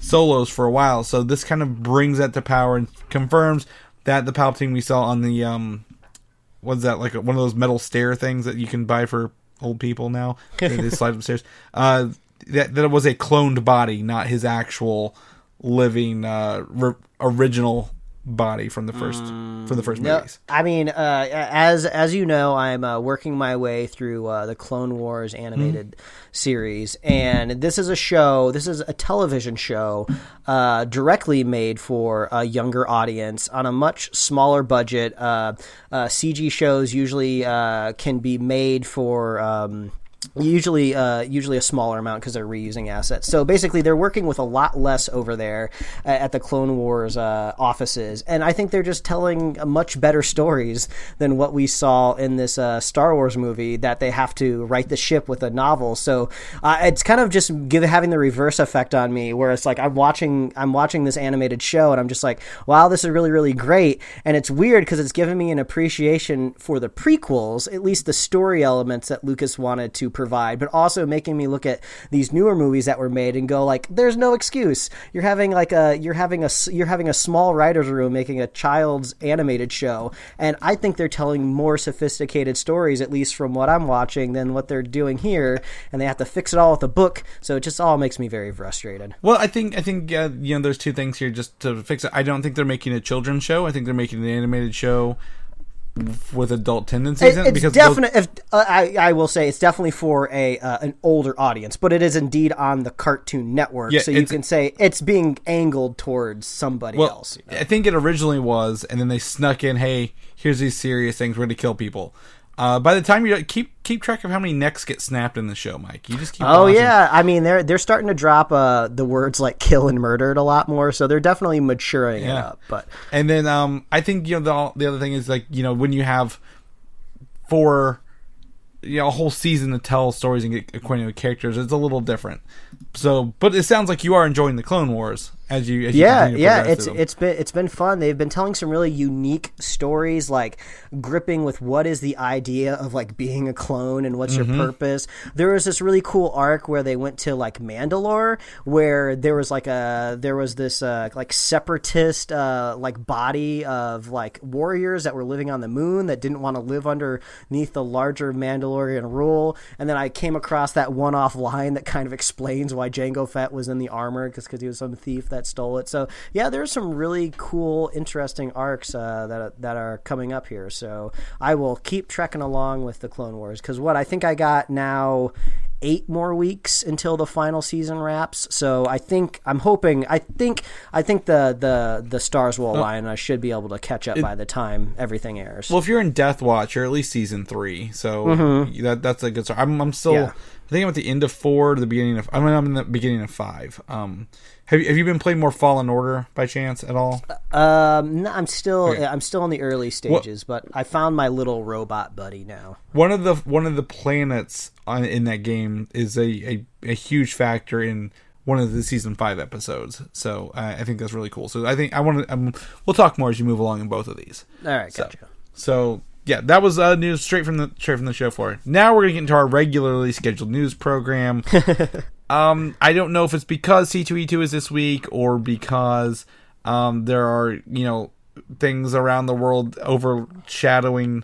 Solos for a while. So this kind of brings that to power and confirms that the Palpatine we saw on the um, what's that like one of those metal stair things that you can buy for old people now. they slide upstairs. Uh, that that it was a cloned body, not his actual living uh, r- original body from the first from the first No, movies. I mean, uh, as as you know, I'm uh, working my way through uh, the Clone Wars animated series, and this is a show. This is a television show uh, directly made for a younger audience on a much smaller budget. Uh, uh, CG shows usually uh, can be made for. Um, usually uh, usually a smaller amount because they're reusing assets. So basically, they're working with a lot less over there uh, at the Clone Wars uh, offices, and I think they're just telling much better stories than what we saw in this uh, Star Wars movie. That they have to write the ship with a novel, so uh, it's kind of just give, having the reverse effect on me, where it's like I'm watching I'm watching this animated show, and I'm just like, wow, this is really really great, and it's weird because it's given me an appreciation for the prequels, at least the story elements that Lucas wanted to provide, but also making me look at these newer movies that were made and go like, there's no excuse. You're having like a you're having a you're having a small writers room making a child's animated show, and I think they're telling more sophisticated stories, at least from what I'm watching, than what they're doing here, and they have to fix it all with a book. So it just all makes me very frustrated. Well, I think I think uh, you know there's two things here just to fix it. I don't think they're making a children's show. I think they're making an animated show with adult tendencies It- in it it's because those- If uh, I, I will say, it's definitely for a uh, an older audience, but it is indeed on the Cartoon Network, Yeah, so you can say it's being angled towards somebody well, else. you know? I think it originally was, and then they snuck in, "Hey, here's these serious things. We're going to kill people." Uh, by the time you keep keep track of how many necks get snapped in the show, Mike, you just keep. Oh watching. yeah, I mean they're they're starting to drop uh, the words like "kill" and "murdered" a lot more, so they're definitely maturing it Yeah. up. But And then um, I think you know the the other thing is like you know when you have four you know a whole season to tell stories and get acquainted with characters. It's a little different. So, but it sounds like you are enjoying the Clone Wars as you. As yeah to yeah it's it's been it's been fun they've been telling some really unique stories like gripping with what is the idea of like being a clone and what's Mm-hmm. your purpose there was this really cool arc where they went to like mandalore where there was like a there was this uh like separatist uh like body of like warriors that were living on the moon that didn't want to live underneath the larger mandalorian rule and then i came across that one-off line that kind of explains why Jango Fett was in the armor because he was some thief that stole it. So yeah, there's some really cool, interesting arcs uh, that that are coming up here. So I will keep trekking along with the Clone Wars because what I think I got now eight more weeks until the final season wraps. So I think I'm hoping I think I think the the the stars will align and I should be able to catch up by the time everything airs. Well, if you're in Death Watch, you're at least season three, so that that's a good start. I'm I'm still. Yeah. I think I'm at the end of four to the beginning of. I mean, I'm in the beginning of five. Um, have you have you been playing more Fallen Order by chance at all? um, no, I'm still Okay. I'm still in the early stages, but I found my little robot buddy now. One of the one of the planets on, in that game is a, a, a huge factor in one of the season five episodes. So uh, I think that's really cool. So I think I want to. Um, we'll talk more as you move along in both of these. All right, So, gotcha. so yeah, that was uh, news straight from the straight from the show floor. Now we're gonna get into our regularly scheduled news program. um, I don't know if it's because C two E two is this week or because um there are you know things around the world overshadowing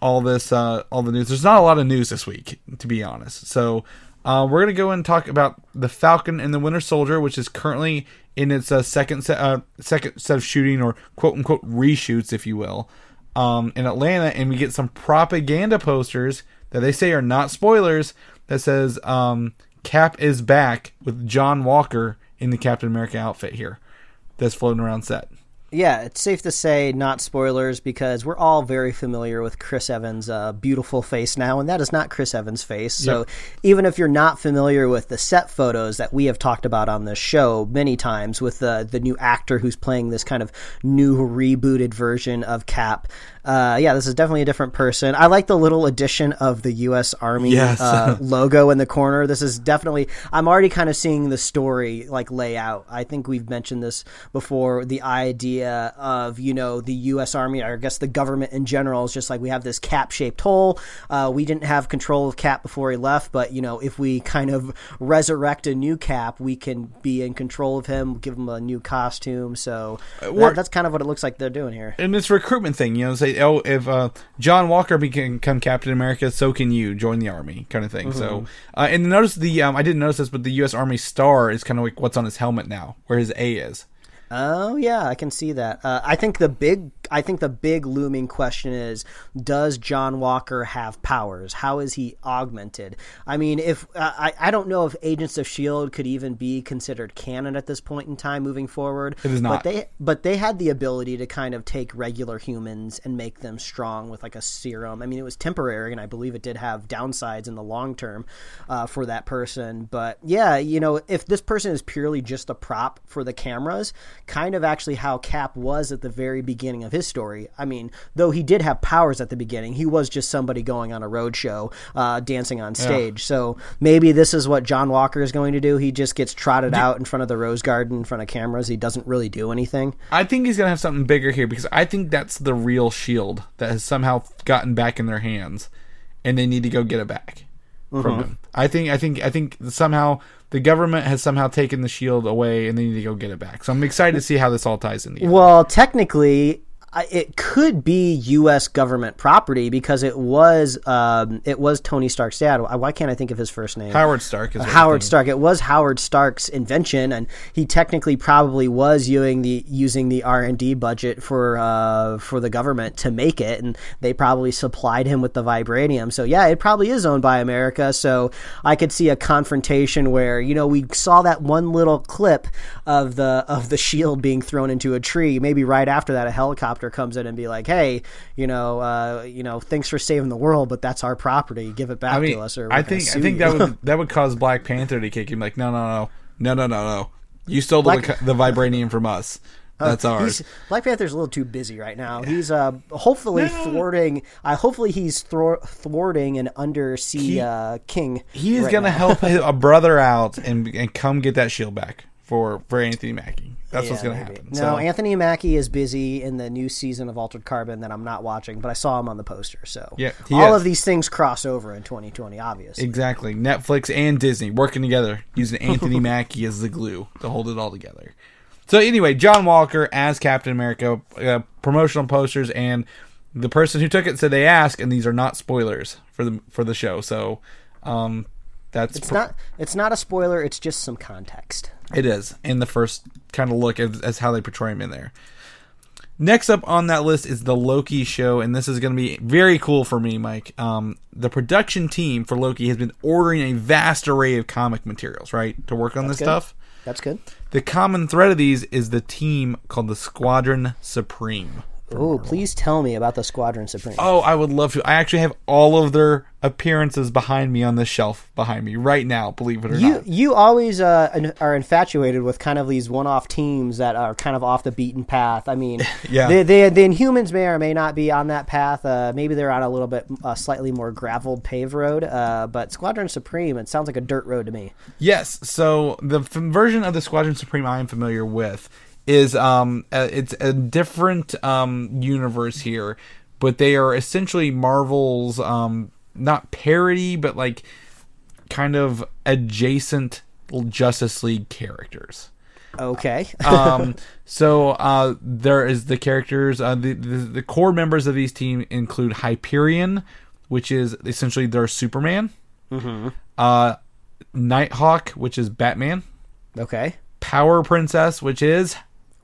all this uh all the news. There's not a lot of news this week, to be honest. So. Uh, we're gonna go and talk about the Falcon and the Winter Soldier, which is currently in its uh, second set, uh, second set of shooting or quote unquote reshoots, if you will um, in Atlanta, and we get some propaganda posters that they say are not spoilers that says um, Cap is back with John Walker in the Captain America outfit here that's floating around set. Yeah, it's safe to say not spoilers because we're all very familiar with Chris Evans' uh, beautiful face now, and that is not Chris Evans' face. So Yep. even if you're not familiar with the set photos that we have talked about on this show many times with the the new actor who's playing this kind of new rebooted version of Cap, uh, yeah, this is definitely a different person. I like the little addition of the U.S. Army Yes. uh, logo in the corner. This is definitely. I'm already kind of seeing the story like lay out. I think we've mentioned this before. The idea of you know the U.S. Army, or I guess the government in general, is just like we have this cap shaped hole. Uh, we didn't have control of Cap before he left, but you know if we kind of resurrect a new Cap, we can be in control of him, give him a new costume. So that- that's kind of what it looks like they're doing here. And this recruitment thing, you know, say, oh, if uh, John Walker become Captain America, so can you join the army, kind of thing. So, uh, and notice the, um, I didn't notice this, but the U.S. Army star is kind of like what's on his helmet now, where his A is. Oh yeah, I can see that. Uh, I think the big, I think the big looming question is: Does John Walker have powers? How is he augmented? I mean, if uh, I, I don't know if Agents of Shield could even be considered canon at this point in time, moving forward. It is not. But they, but they had the ability to kind of take regular humans and make them strong with like a serum. I mean, it was temporary, and I believe it did have downsides in the long term uh, for that person. But yeah, you know, if this person is purely just a prop for the cameras, kind of actually how Cap was at the very beginning of his story. I mean, though he did have powers at the beginning, he was just somebody going on a road show, uh, dancing on stage. So maybe this is what John Walker is going to do. He just gets trotted out in front of the Rose Garden in front of cameras. He doesn't really do anything. I think he's gonna have something bigger here because I think that's the real shield that has somehow gotten back in their hands, and they need to go get it back from him. I think I think I think somehow the government has somehow taken the shield away, and they need to go get it back. So I'm excited to see how this all ties in. together. Well, technically, it could be U.S. government property because it was um, it was Tony Stark's dad. Why can't I think of his first name? Howard Stark is Howard. Stark. It was Howard Stark's invention, and he technically probably was using the using the R and D budget for uh, for the government to make it, and they probably supplied him with the vibranium. So yeah, it probably is owned by America. So I could see a confrontation where you know we saw that one little clip of the of the shield being thrown into a tree. Maybe right after that, a helicopter comes in and be like, "Hey, you know, uh, you know, thanks for saving the world, but that's our property. Give it back I mean, to us." Or we're I think I think you." that would that would cause Black Panther to kick him like, no, no, no, no, no, no, no. You stole the, Black- the vibranium from us. That's ours. Black Panther's a little too busy right now. He's uh hopefully thwarting. Uh, hopefully he's thwar- thwarting an undersea He- uh, king. He is right gonna help a brother out and and come get that shield back for for Anthony Mackie. That's what's gonna happen. No, so, Anthony Mackie is busy in the new season of Altered Carbon that I'm not watching, but I saw him on the poster. So Yeah, all is. of these things cross over in 2020, obviously. exactly. Netflix and Disney working together, using Anthony Mackie as the glue to hold it all together. So anyway, John Walker as Captain America, uh, promotional posters, and the person who took it said they asked, and these are not spoilers for the for the show. So um, that's It's not. It's not a spoiler. It's just some context. It is, in the first kind of look as, as how they portray him in there. Next up on that list is the Loki show, and this is going to be very cool for me, Mike. Um, the production team for Loki has been ordering a vast array of comic materials, right, to work on this good. stuff. That's good. The common thread of these is the team called the Squadron Supreme. Oh, please tell me about the Squadron Supreme. Oh, I would love to. I actually have all of their appearances behind me on the shelf behind me right now. Believe it or You not. you always uh, are infatuated with kind of these one-off teams that are kind of off the beaten path. I mean, Yeah. the, the, the Inhumans may or may not be on that path. Uh, maybe they're on a little bit uh, slightly more graveled paved road. Uh, but Squadron Supreme, it sounds like a dirt road to me. Yes. So the f- version of the Squadron Supreme I am familiar with is um uh, it's a different um universe here, but they are essentially Marvel's um not parody but like kind of adjacent Justice League characters. Okay. um, so uh, there is the characters. Uh, the, the the core members of these team include Hyperion, which is essentially their Superman. Mm-hmm. Uh, Nighthawk, which is Batman. okay. Power Princess, which is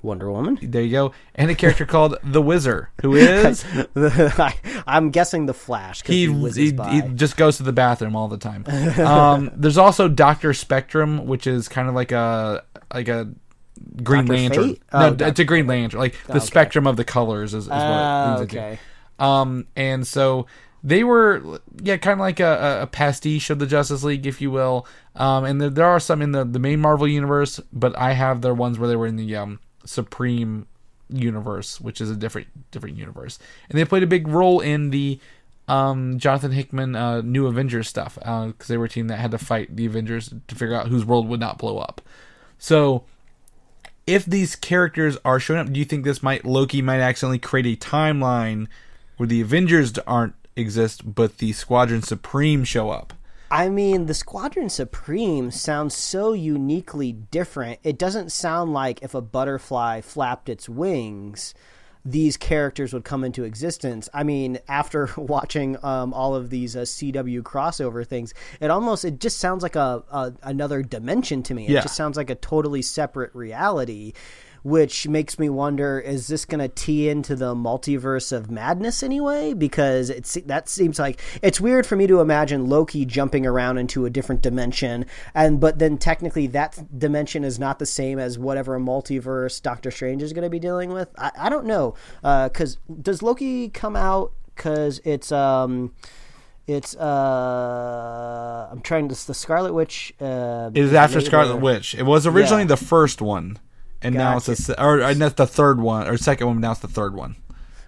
Wonder Woman. there you go, and a character called the Whizzer, who is I, I'm guessing the Flash. he, he, he, just goes to the bathroom all the time. Um, there's also Doctor Spectrum, which is kind of like a like a Green Dr. Lantern. No, Oh, it's a Green Lantern. Like the spectrum of the colors is, is what it into. okay. Um, and so they were, yeah, kind of like a, a pastiche of the Justice League, if you will. Um, and there, there are some in the, the main Marvel universe, but I have their ones where they were in the um, Supreme universe, which is a different different universe, and they played a big role in the um, Jonathan Hickman uh, New Avengers stuff because they were a team that had to fight the Avengers to figure out whose world would not blow up. So if these characters are showing up, do you think this might Loki might accidentally create a timeline where the Avengers aren't exist, but the Squadron Supreme show up? I mean, the Squadron Supreme sounds so uniquely different. It doesn't sound like if a butterfly flapped its wings, these characters would come into existence. I mean, after watching um, all of these uh, CW crossover things, it almost it just sounds like a, a another dimension to me. It Yeah. just sounds like a totally separate reality. Which makes me wonder: Is this going to tee into the multiverse of madness anyway? Because it's that seems like it's weird for me to imagine Loki jumping around into a different dimension, and but then technically that dimension is not the same as whatever multiverse Doctor Strange is going to be dealing with. I, I don't know because does Loki come out because it's um it's uh I'm trying to the Scarlet Witch uh, It is after Scarlet Witch. It was originally Yeah. the first one, and now it's the se- or that's the third one or second one. Now it's the third one.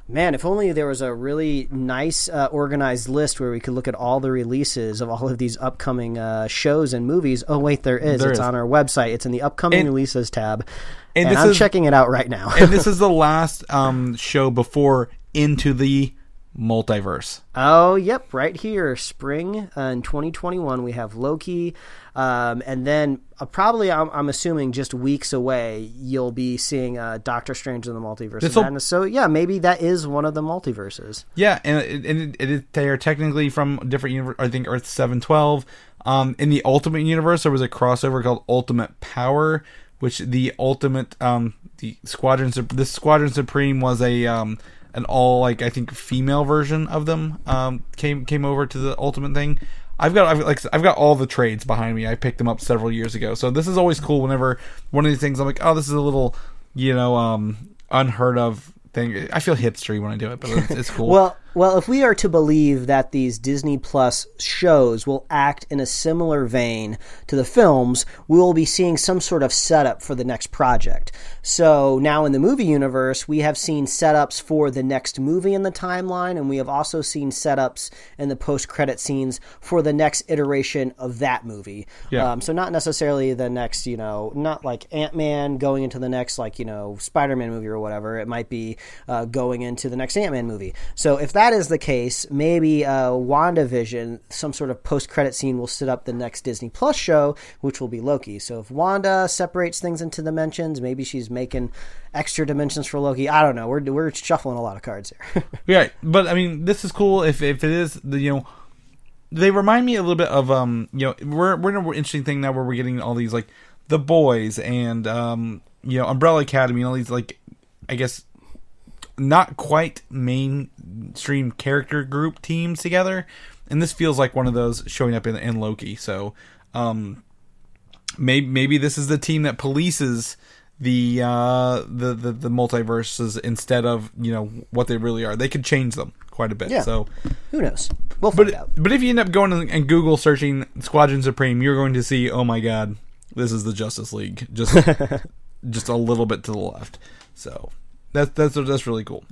Man, if only there was a really nice, uh, organized list where we could look at all the releases of all of these upcoming uh, shows and movies. Oh, wait, there is. There it's is. on our website. It's in the upcoming And- releases tab. and And, I'm is- checking it out right now. and this is the last um, show before Into the Multiverse. oh, yep, right here. Spring uh, in 2021, we have Loki. Um, and then uh, probably, I'm, I'm assuming, just weeks away, you'll be seeing uh, Doctor Strange in the Multiverse of This'll- Madness. So, yeah, maybe that is one of the multiverses. Yeah, and and it, it, they are technically from different universe. I think Earth seven twelve. Um, in the Ultimate Universe, there was a crossover called Ultimate Power, which the Ultimate um the Squadron this Squadron Supreme was a um an all like I think female version of them um came came over to the Ultimate thing. I've got I've, like I've got all the trades behind me. I picked them up several years ago, so this is always cool. Whenever one of these things, I'm like, oh, this is a little you know um unheard of thing. I feel hipstery when I do it, but it's, it's cool. Well, Well, if we are to believe that these Disney Plus shows will act in a similar vein to the films, we will be seeing some sort of setup for the next project. So now in the movie universe, we have seen setups for the next movie in the timeline, and we have also seen setups in the post credit scenes for the next iteration of that movie. Yeah. Um, so not necessarily the next, you know, not like Ant Man going into the next, like, you know, Spider Man movie or whatever. It might be uh, going into the next Ant Man movie. So if that is the case, maybe uh, WandaVision, some sort of post credit scene will set up the next Disney Plus show, which will be Loki. So if Wanda separates things into dimensions, maybe she's making extra dimensions for Loki. I don't know. We're, we're shuffling a lot of cards here. Yeah, but I mean, this is cool if if it is the you know they remind me a little bit of um you know we're we're in an interesting thing now where we're getting all these like the boys and um you know Umbrella Academy and all these like I guess not quite mainstream character group teams together, and this feels like one of those showing up in in Loki. So um maybe maybe this is the team that polices the uh the, the the multiverses instead of you know what they really are they could change them quite a bit Yeah. so Who knows? We'll find but out. but if you end up going and and google searching squadron supreme you're going to see oh my god this is the justice league just just a little bit to the left so that's that's that's really cool.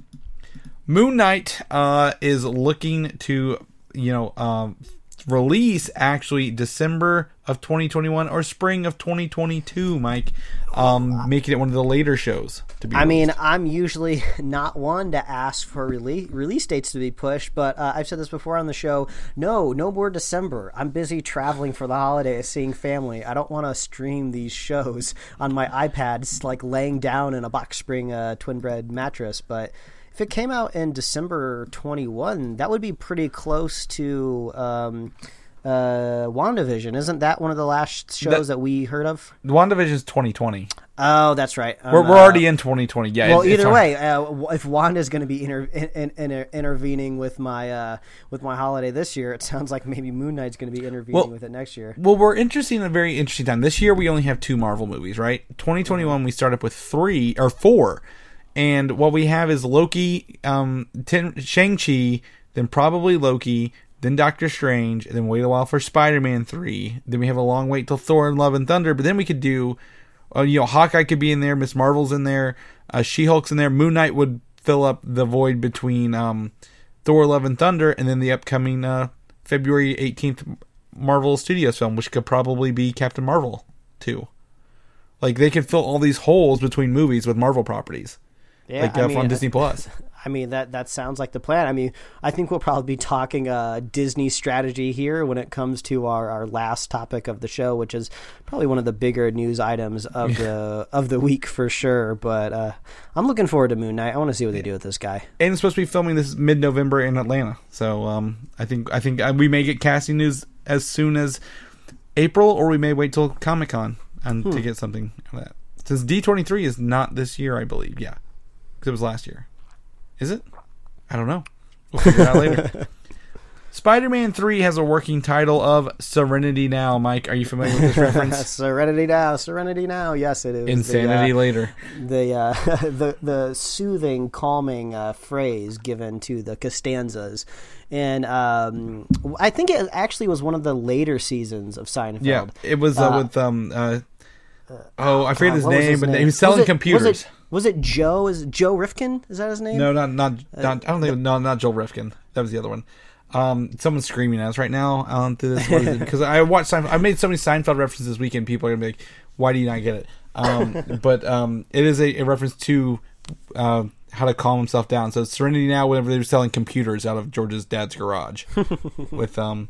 Moon knight uh is looking to you know um release actually december of 2021 or spring of 2022 mike um making it one of the later shows to be I mean. I'm usually not one to ask for release release dates to be pushed, but uh, I've said this before on the show. No, no more December. I'm busy traveling for the holidays, seeing family. I don't want to stream these shows on my iPads, like laying down in a box spring uh, twin bed mattress. But if it came out in December 21, that would be pretty close to. Um, uh, WandaVision isn't that one of the last shows that, we heard of? WandaVision is 2020 Oh, that's right. we're, Um, we're uh, already in 2020 yeah well, it's either way, uh, if Wanda's going to be inter- in, in, inter- intervening with my uh, with my holiday this year, it sounds like maybe Moon Knight's going to be intervening Well- with it next year. Well, we're interested in a very interesting time. This year we only have two Marvel movies, right? 2021 we start up with three or four. And what we have is Loki, um, ten, Shang-Chi, then probably Loki, then Doctor Strange, and then wait a while for Spider-Man 3. Then we have a long wait till Thor and Love and Thunder, but then we could do uh, you know, Hawkeye could be in there, Miss Marvel's in there, uh, She-Hulk's in there, Moon Knight would fill up the void between um, Thor, Love and Thunder, and then the upcoming uh, February 18th Marvel Studios film, which could probably be Captain Marvel too. Like they could fill all these holes between movies with Marvel properties, Yeah, like I uh, mean, on Disney Plus. I mean that that sounds like the plan. I mean, I think we'll probably be talking uh, Disney strategy here when it comes to our, our last topic of the show, which is probably one of the bigger news items of the of the week for sure. But uh, I'm looking forward to Moon Knight. I want to see what they do with this guy. and it's supposed to be filming this mid-November in Atlanta. So um, I think I think uh, we may get casting news as soon as April, or we may wait till Comic Con and Hmm. to get something of that. Since D twenty three is not this year, I believe. Yeah, because it was last year. Is it? I don't know. We'll figure it out later. Spider-Man 3 has a working title of Serenity Now. Mike, are you familiar with this reference? Serenity now, Serenity now. Yes, it is. the, uh, Insanity later. the uh, the the soothing, calming uh, phrase given to the Costanzas, and um, I think it actually was one of the later seasons of Seinfeld. Yeah, it was uh, Uh, with um uh, oh I forget God, his what was name, his but name? he was selling Was it- computers. Was it, was it Joe? Is it Joe Rifkin? Is that his name? No, not not, not I don't think no, not Joel Rifkin. That was the other one. Um, someone's screaming at us right now on through this what is it? because I watched Seinfeld. I made so many Seinfeld references this weekend. People are gonna be like, "Why do you not get it?" Um, but um, it is a, a reference to uh, how to calm himself down. So Serenity now, whenever they were selling computers out of George's dad's garage, with um,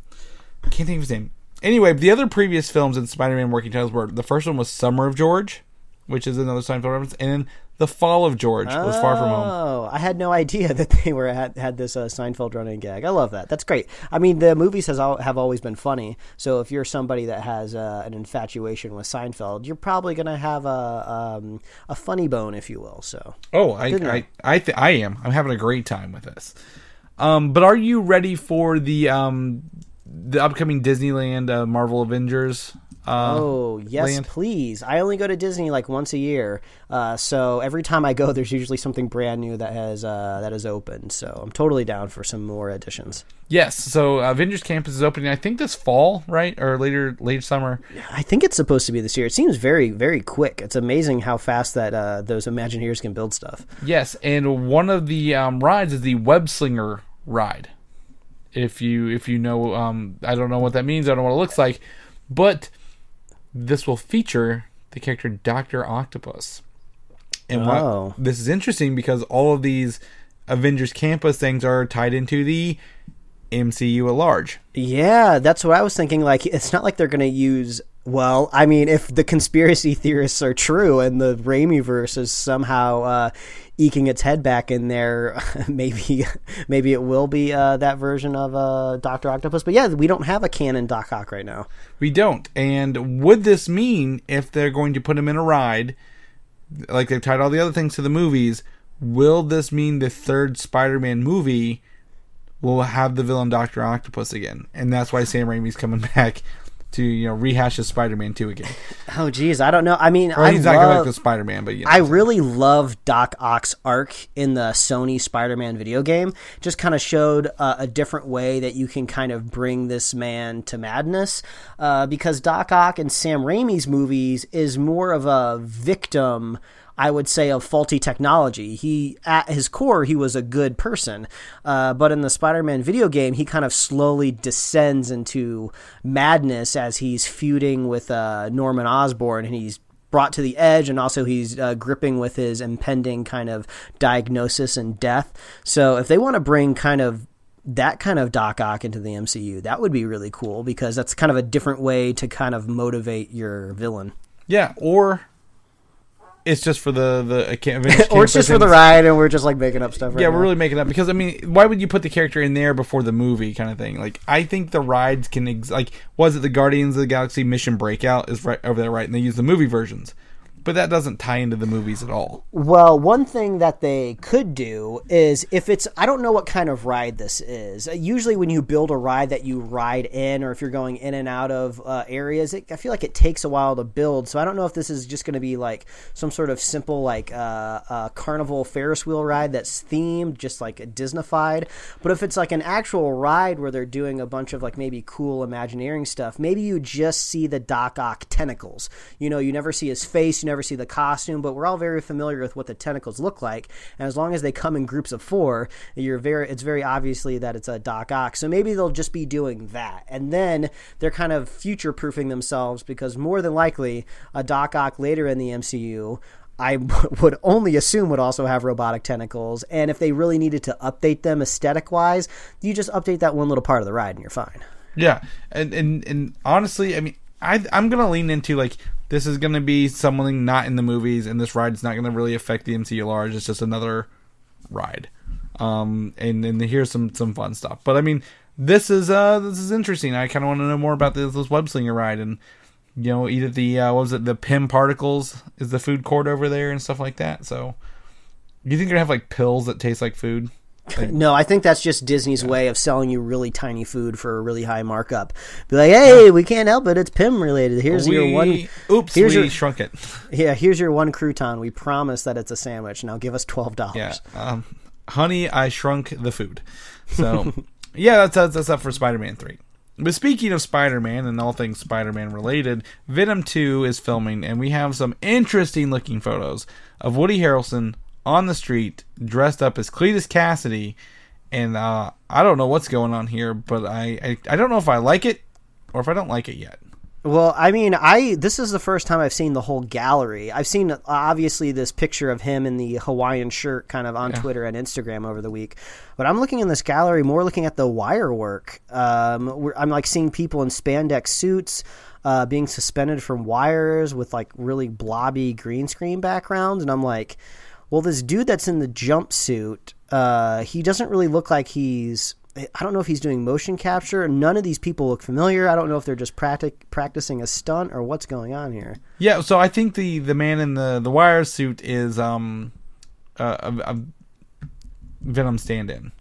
I can't think of his name. Anyway, the other previous films in Spider-Man working titles were the first one was Summer of George, which is another Seinfeld reference, and then The Fall of George was Far From Home. Oh, I had no idea that they were had, had this uh, Seinfeld running gag. I love that. That's great. I mean, the movies has al- have always been funny. So if you're somebody that has uh, an infatuation with Seinfeld, you're probably going to have a um, a funny bone, if you will. So Oh, I Good I. I, th- I am. I'm having a great time with this. Um, but are you ready for the um the upcoming Disneyland uh, Marvel Avengers Uh, Oh yes, land? please. I only go to Disney like once a year, uh, so every time I go, there's usually something brand new that has uh, that is open. So I'm totally down for some more additions. Yes. So Avengers Campus is opening. I think this fall, right, or later, late summer. I think it's supposed to be this year. It seems very very quick. It's amazing how fast that uh, those Imagineers can build stuff. Yes, and one of the um, rides is the Web Slinger ride. If you if you know, um, I don't know what that means. I don't know what it looks like, but this will feature the character Doctor Octopus. And what- Oh. this is interesting because all of these Avengers Campus things are tied into the MCU at large. Yeah, that's what I was thinking. Like, it's not like they're going to use. Well, I mean, if the conspiracy theorists are true and the Raimi verse is somehow uh, eking its head back in there, maybe maybe it will be uh, that version of uh, Doctor Octopus. But yeah, we don't have a canon Doc Ock right now. We don't. And would this mean if they're going to put him in a ride, like they've tied all the other things to the movies, will this mean the third Spider-Man movie will have the villain Doctor Octopus again? And that's why Sam Raimi's coming back to you know rehash his Spider-Man two again. Oh, geez, I don't know. I mean, Or I he's not coming back love- with Spider-Man, but you know. I really love Doc Ock's arc in the Sony Spider-Man video game. Just kind of showed uh, a different way that you can kind of bring this man to madness. Uh, because Doc Ock in Sam Raimi's movies is more of a victim. I would say of faulty technology. He, at his core, he was a good person, uh, but in the Spider-Man video game, he kind of slowly descends into madness as he's feuding with uh, Norman Osborn, and he's brought to the edge and also he's uh, gripping with his impending kind of diagnosis and death so if they want to bring kind of that kind of Doc Ock into the MCU that would be really cool because that's kind of a different way to kind of motivate your villain yeah, or it's just for the the uh, Avengers or it's just for the ride and we're just like making up stuff right Yeah, now. we're really making up because I mean, why would you put the character in there before the movie kind of thing? Like, I think the rides can ex- like was it the Guardians of the Galaxy Mission Breakout is right over there, right? And they use the movie versions, but that doesn't tie into the movies at all. Well, one thing that they could do is if it's, I don't know what kind of ride this is. Usually, when you build a ride that you ride in, or if you're going in and out of uh, areas, it, I feel like it takes a while to build. So I don't know if this is just going to be like some sort of simple, like uh, uh, carnival Ferris wheel ride that's themed, just like Disneyfied. But if it's like an actual ride where they're doing a bunch of like maybe cool Imagineering stuff, maybe you just see the Doc Ock tentacles. You know, you never see his face, you never see the costume, but we're all very familiar with what the tentacles look like. And as long as they come in groups of four, you're very it's very obviously that it's a Doc Ock. So maybe they'll just be doing that. And then they're kind of future proofing themselves because more than likely a Doc Ock later in the MCU I would only assume would also have robotic tentacles. And if they really needed to update them aesthetic wise, you just update that one little part of the ride and you're fine. Yeah, and and and honestly, I mean, I I'm gonna lean into like this is gonna be something not in the movies, and this ride is not gonna really affect the MCU large. It's just another ride, um, and and here's some some fun stuff. But I mean, this is uh this is interesting. I kind of want to know more about this this web slinger ride, and you know, either the uh, what was it the Pym particles is the food court over there and stuff like that. So, do you think gonna have like pills that taste like food? Like, No, I think that's just Disney's way of selling you really tiny food for a really high markup. Be like, hey, we can't help it; it's Pym related. Here's your one. Oops, here's we your- shrunk it. Yeah, here's your one crouton. We promise that it's a sandwich. Now give us twelve dollars. Yeah. Um, honey, I shrunk the food. So, yeah, that's, that's, that's up for Spider Man 3. But speaking of Spider Man and all things Spider Man related, Venom 2 is filming, and we have some interesting looking photos of Woody Harrelson on the street dressed up as Cletus Kasady. And uh, I don't know what's going on here, but I, I, I don't know if I like it or if I don't like it yet. Well, I mean, I this is the first time I've seen the whole gallery. I've seen obviously this picture of him in the Hawaiian shirt kind of on Twitter and Instagram over the week. But I'm looking in this gallery more looking at the wire work. Um, I'm like seeing people in spandex suits uh, being suspended from wires with like really blobby green screen backgrounds, and I'm like, well, this dude that's in the jumpsuit, uh, he doesn't really look like he's. I don't know if he's doing motion capture. None of these people look familiar. I don't know if they're just practic- practicing a stunt or what's going on here. Yeah, so I think the the man in the the wire suit is um a, a, a Venom stand-in.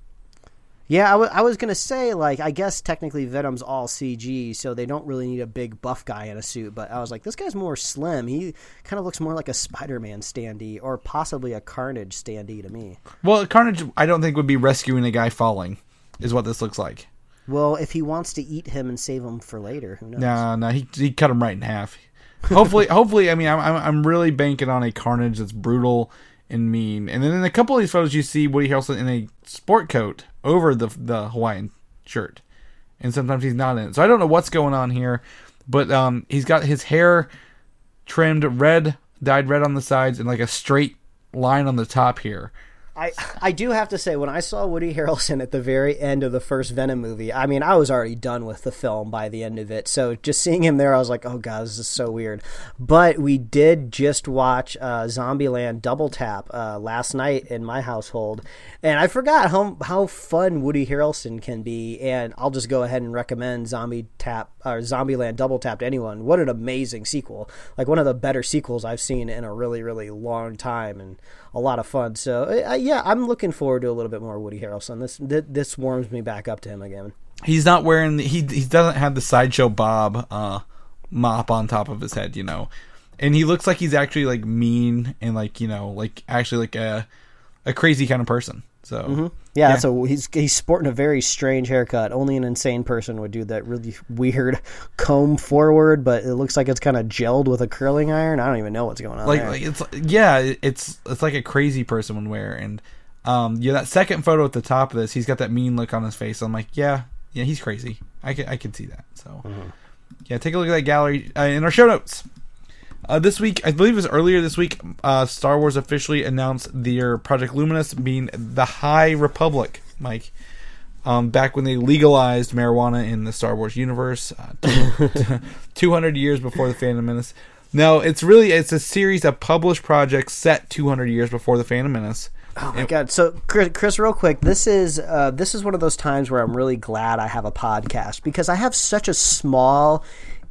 Yeah, I wa- I was gonna say like I guess technically Venom's all CG, so they don't really need a big buff guy in a suit. But I was like, this guy's more slim. He kind of looks more like a Spider-Man standee, or possibly a Carnage standee to me. Well, Carnage, I don't think would be rescuing a guy falling, is what this looks like. Well, if he wants to eat him and save him for later, who knows? No, no, he he cut him right in half. Hopefully, hopefully, I mean, I'm I'm really banking on a Carnage that's brutal and mean. And then in a couple of these photos, you see Woody Harrelson in a sport coat over the the Hawaiian shirt, and sometimes he's not in it. So I don't know what's going on here, but um, he's got his hair trimmed red, dyed red on the sides, and like a straight line on the top here. I I do have to say when I saw Woody Harrelson at the very end of the first Venom movie, I mean I was already done with the film by the end of it. So just seeing him there, I was like, oh god, this is so weird. But we did just watch uh, Zombieland Double Tap uh, last night in my household, and I forgot how how fun Woody Harrelson can be. And I'll just go ahead and recommend Zombie Tap or Zombieland Double Tapped anyone. What an amazing sequel! Like one of the better sequels I've seen in a really really long time, and a lot of fun. So uh, yeah, I'm looking forward to a little bit more Woody Harrelson. This th- this warms me back up to him again. He's not wearing the, he he doesn't have the sideshow Bob uh, mop on top of his head, you know, and he looks like he's actually like mean and like you know like actually like a a crazy kind of person. So Yeah, that's a he's he's sporting a very strange haircut. Only an insane person would do that really weird comb forward, but it looks like it's kind of gelled with a curling iron. I don't even know what's going on like, there. like it's yeah it's it's like a crazy person would wear and um yeah that second photo at the top of this he's got that mean look on his face. I'm like yeah yeah he's crazy. I can i can see that so. Yeah take a look at that gallery uh, in our show notes uh, this week, I believe it was earlier this week, uh, Star Wars officially announced their Project Luminous being the High Republic, Mike. Um, back when they legalized marijuana in the Star Wars universe, uh, 200 years before the Phantom Menace. No, it's really it's a series of published projects set 200 years before the Phantom Menace. Oh my god! So, Chris, Chris, real quick, this is uh, this is one of those times where I'm really glad I have a podcast because I have such a small,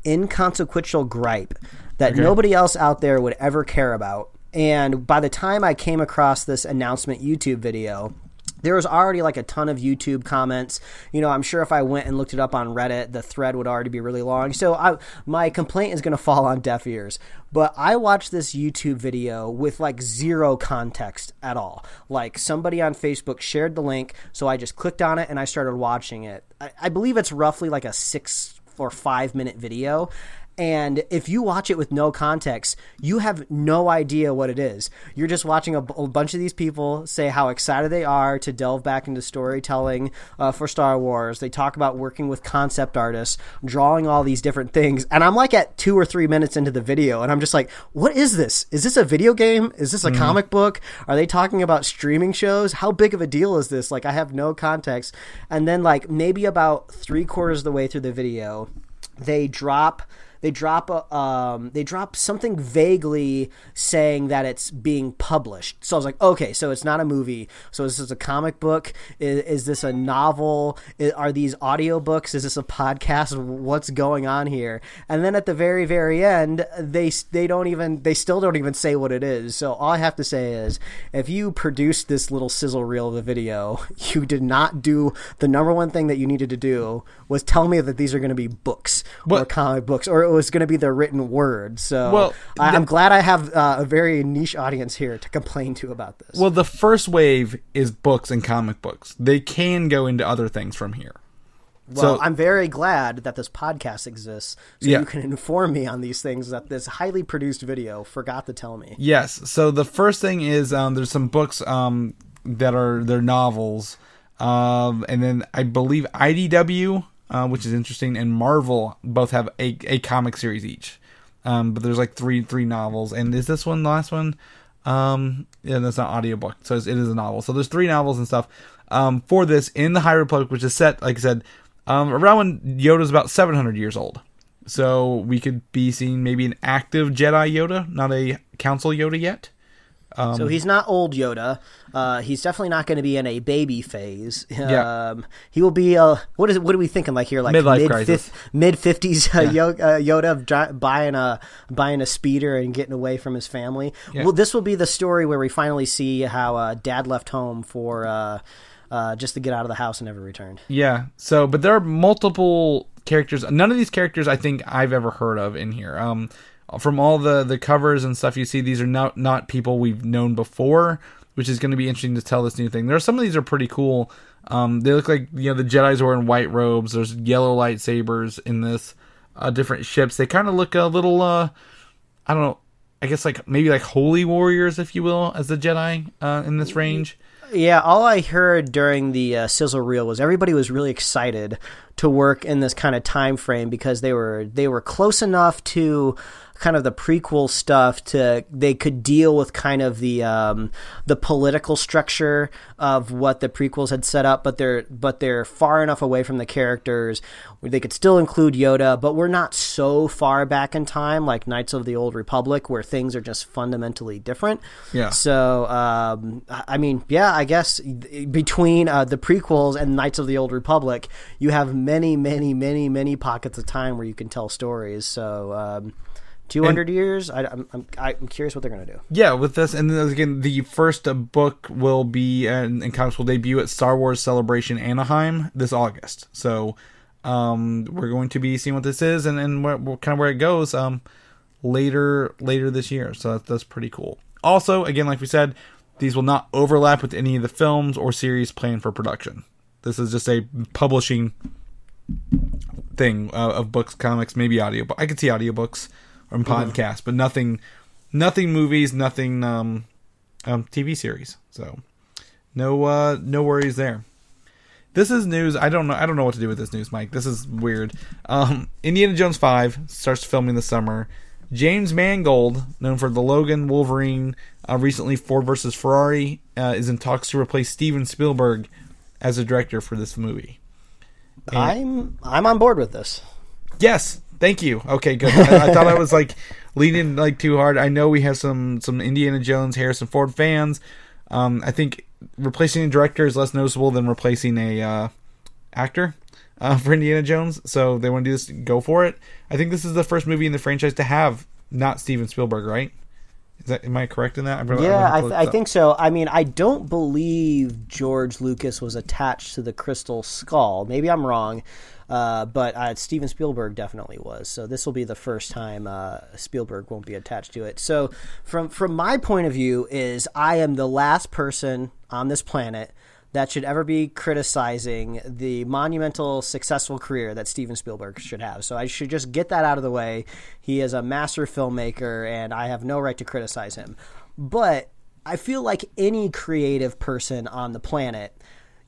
inconsequential gripe that nobody else out there would ever care about. And by the time I came across this announcement YouTube video, there was already like a ton of YouTube comments. You know, I'm sure if I went and looked it up on Reddit, the thread would already be really long. So I, my complaint is going to fall on deaf ears. But I watched this YouTube video with like zero context at all. Like somebody on Facebook shared the link, so I just clicked on it and I started watching it. I, I believe it's roughly like a six or five minute video. And if you watch it with no context, you have no idea what it is. You're just watching a, b- a bunch of these people say how excited they are to delve back into storytelling uh, for Star Wars. They talk about working with concept artists, drawing all these different things. And I'm like at two or three minutes into the video, and I'm just like, what is this? Is this a video game? Is this a comic book? Are they talking about streaming shows? How big of a deal is this? Like, I have no context. And then, like, maybe about three quarters of the way through the video, they drop they drop a, um, they drop something vaguely saying that it's being published. So I was like, okay, so it's not a movie. So is this is a comic book. Is, is this a novel? I- are these audiobooks? Is this a podcast? What's going on here? And then at the very very end, they they don't even they still don't even say what it is. So all I have to say is, if you produced this little sizzle reel of a video, you did not do the number one thing that you needed to do was tell me that these are going to be books or comic books, or was going to be the written word. So Well, I, I'm glad I have uh, a very niche audience here to complain to about this. Well, the first wave is books and comic books. They can go into other things from here. Well, so- I'm very glad that this podcast exists, so Yeah. you can inform me on these things that this highly produced video forgot to tell me. Yes. So the first thing is um, there's some books um, that are they're novels, um, and then I believe IDW, uh, which is interesting, and Marvel both have a, a comic series each. Um, but there's like three three novels, and is this one the last one? Um, yeah, that's not audiobook, so it's, it is a novel. So there's three novels and stuff um, for this in the High Republic, which is set, like I said, um, around when Yoda's about 700 years old. So we could be seeing maybe an active Jedi Yoda, not a Council Yoda yet. Um, so he's not old Yoda. Uh, he's definitely not going to be in a baby phase. Yeah. Um, he will be. Uh, what is? What are we thinking? Like here, like mid fifties uh, Yo- uh, Yoda buying a buying a speeder and getting away from his family. Yeah. Well, this will be the story where we finally see how uh, Dad left home for. Uh, uh, just to get out of the house and never returned. Yeah. So, but there are multiple characters. None of these characters I think I've ever heard of in here. Um, from all the the covers and stuff you see, these are not not people we've known before, which is going to be interesting to tell this new thing. There are some of these are pretty cool. Um, they look like you know the Jedi's in white robes. There's yellow lightsabers in this. Uh, different ships. They kind of look a little. Uh, I don't know. I guess like maybe like holy warriors, if you will, as the Jedi uh, in this range. Yeah, all I heard during the uh, sizzle reel was everybody was really excited to work in this kind of time frame because they were they were close enough to kind of the prequel stuff to they could deal with kind of the um, the political structure of what the prequels had set up, but they're but they're far enough away from the characters where they could still include Yoda, but we're not so far back in time like Knights of the Old Republic where things are just fundamentally different. Yeah. So um, I mean, yeah, I guess between uh, the prequels and Knights of the Old Republic, you have many, many, many, many pockets of time where you can tell stories. So. Um, 200 years I, I'm, I'm, I'm curious what they're going to do Yeah, with this, and then again, the first book will be and, and comics will debut at Star Wars Celebration Anaheim this August. So, um, we're going to be seeing what this is and and where, kind of where it goes um later later this year. So that's that's pretty cool. Also, again, like we said, these will not overlap with any of the films or series planned for production. This is just a publishing thing uh, of books, comics, maybe audio. But I could see audiobooks or podcasts, but nothing, nothing movies, nothing um, um, TV series. So no, uh, no worries there. This is news. I don't know. I don't know what to do with this news, Mike. This is weird. Um, Indiana Jones Five starts filming this summer. James Mangold, known for the Logan, Wolverine, uh, recently Ford versus Ferrari, uh, is in talks to replace Steven Spielberg as a director for this movie. i'm i'm on board with this Yes, thank you. Okay, good. I, I thought I was like leaning like too hard. I know we have some some Indiana Jones, Harrison Ford fans. Um, I think replacing a director is less noticeable than replacing a uh, actor uh, for Indiana Jones. So they want to do this, go for it. I think this is the first movie in the franchise to have not Steven Spielberg, right? Is that am I correct in that? I'm gonna- I'm Yeah, I, th- I think so. I mean, I don't believe George Lucas was attached to the Crystal Skull. Maybe I'm wrong, uh, but uh, Steven Spielberg definitely was. So this will be the first time uh, Spielberg won't be attached to it. So from from my point of view, is I am the last person on this planet that should ever be criticizing the monumental successful career that Steven Spielberg should have. So I should just get that out of the way. He is a master filmmaker and I have no right to criticize him. But I feel like any creative person on the planet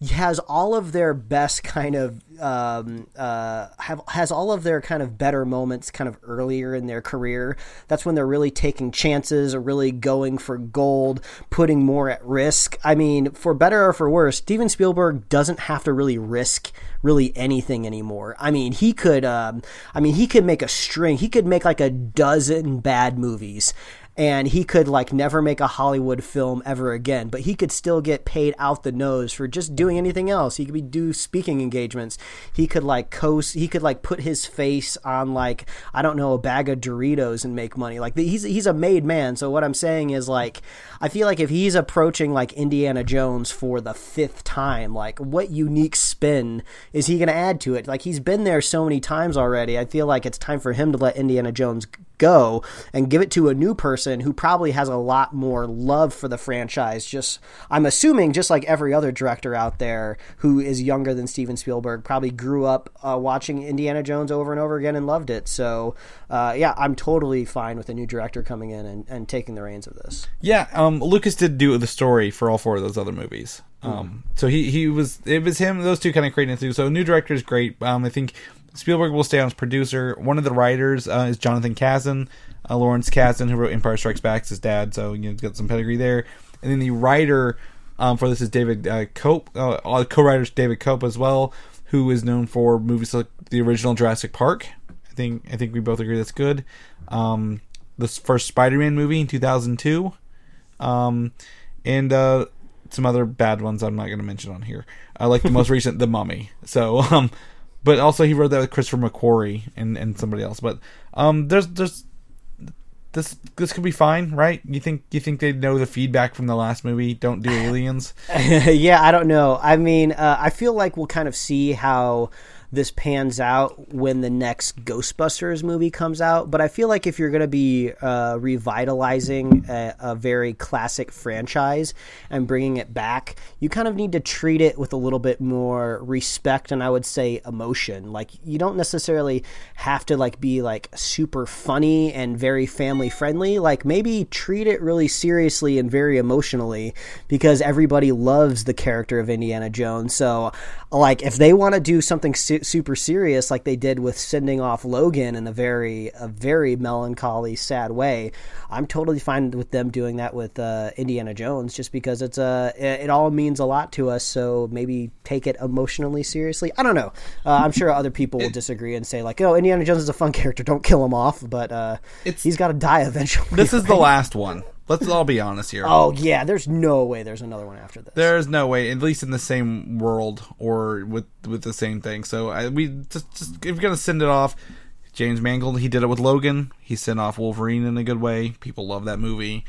has all of their best kind of um, uh, have has all of their kind of better moments kind of earlier in their career. That's when they're really taking chances, or really going for gold, putting more at risk. I mean, for better or for worse, Steven Spielberg doesn't have to really risk really anything anymore. I mean, he could. Um, I mean, he could make a string. He could make like a dozen bad movies and he could like never make a Hollywood film ever again, but he could still get paid out the nose for just doing anything else. He could be do speaking engagements. He could like coast. He could like put his face on like I don't know a bag of Doritos and make money. Like he's he's a made man. So what I'm saying is like I feel like if he's approaching like Indiana Jones for the fifth time, like what unique spin is he going to add to it? Like he's been there so many times already. I feel like it's time for him to let Indiana Jones go and give it to a new person who probably has a lot more love for the franchise just i'm assuming just like every other director out there who is younger than steven spielberg probably grew up uh, watching indiana jones over and over again and loved it so uh, yeah i'm totally fine with a new director coming in and, and taking the reins of this Yeah, um, Lucas did do the story for all four of those other movies. Um, so he he was it was him. Those two kind of created it too. So new director is great. Um, I think Spielberg will stay on as producer. One of the writers uh, is Jonathan Kasdan, uh, Lawrence Kasdan, who wrote Empire Strikes Back, his dad. So you know, got some pedigree there. And then the writer um, for this is David uh, Koepp. Uh, co-writers David Koepp as well, who is known for movies like the original Jurassic Park. I think I think we both agree that's good. Um, this first Spider-Man movie in 2002 um, and uh, some other bad ones I'm not going to mention on here. I like the most recent, The Mummy. So, um, but also he wrote that with Christopher McQuarrie and, and somebody else. But um, there's there's this this could be fine, right? You think you think they know the feedback from the last movie? Don't do aliens. yeah, I don't know. I mean, uh, I feel like we'll kind of see how this pans out when the next Ghostbusters movie comes out. But I feel like if you're going to be uh, revitalizing a, a, very classic franchise and bringing it back, you kind of need to treat it with a little bit more respect and I would say emotion. Like you don't necessarily have to like be like super funny and very family friendly. Like maybe treat it really seriously and very emotionally because everybody loves the character of Indiana Jones. So like if they want to do something su- super serious like they did with sending off Logan in a very a very melancholy sad way I'm totally fine with them doing that with uh, Indiana Jones just because it's a uh, it, all means a lot to us so maybe take it emotionally seriously. I don't know. Uh, I'm sure other people will disagree and say like oh Indiana Jones is a fun character don't kill him off but uh, he's got to die eventually. This is right? the last one Let's all be honest here. Oh yeah, there's no way there's another one after this. There's no way, at least in the same world or with with the same thing. So I, we just, just if you're gonna send it off, James Mangold, he did it with Logan. He sent off Wolverine in a good way. People love that movie.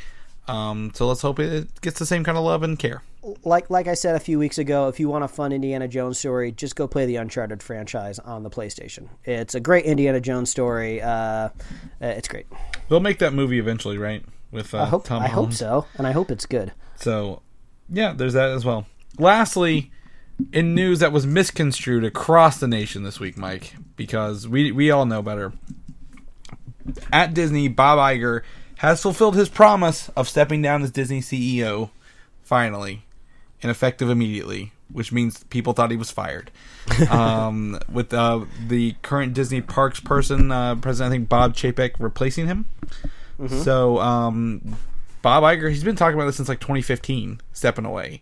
Um, so let's hope it gets the same kind of love and care. Like like I said a few weeks ago, if you want a fun Indiana Jones story, just go play the Uncharted franchise on the PlayStation. It's a great Indiana Jones story. Uh, it's great. They'll make that movie eventually, right? With uh, I hope, Tom I hope so, and I hope it's good. So, yeah, there's that as well. Lastly, in news that was misconstrued across the nation this week, Mike, because we we all know better. At Disney, Bob Iger has fulfilled his promise of stepping down as Disney CEO, finally, and effective immediately, which means people thought he was fired. um, with uh, the current Disney Parks person, uh, president, I think Bob Chapek, replacing him. Mm-hmm. So um, Bob Iger, he's been talking about this since like 2015, stepping away.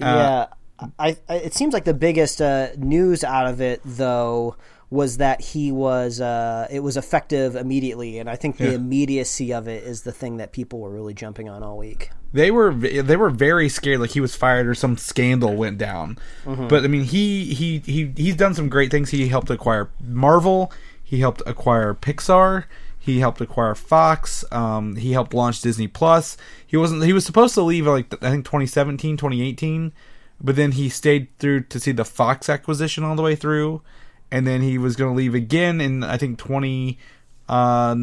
Uh, yeah, I, I, it seems like the biggest uh, news out of it though was that he was uh, it was effective immediately, and I think the yeah. immediacy of it is the thing that people were really jumping on all week. They were they were very scared, like he was fired or some scandal went down. Mm-hmm. But I mean, he he he he's done some great things. He helped acquire Marvel. He helped acquire Pixar. He helped acquire Fox. Um, he helped launch Disney Plus. He wasn't. He was supposed to leave like I think 2017, 2018, but then he stayed through to see the Fox acquisition all the way through, and then he was going to leave again in I think 20, uh,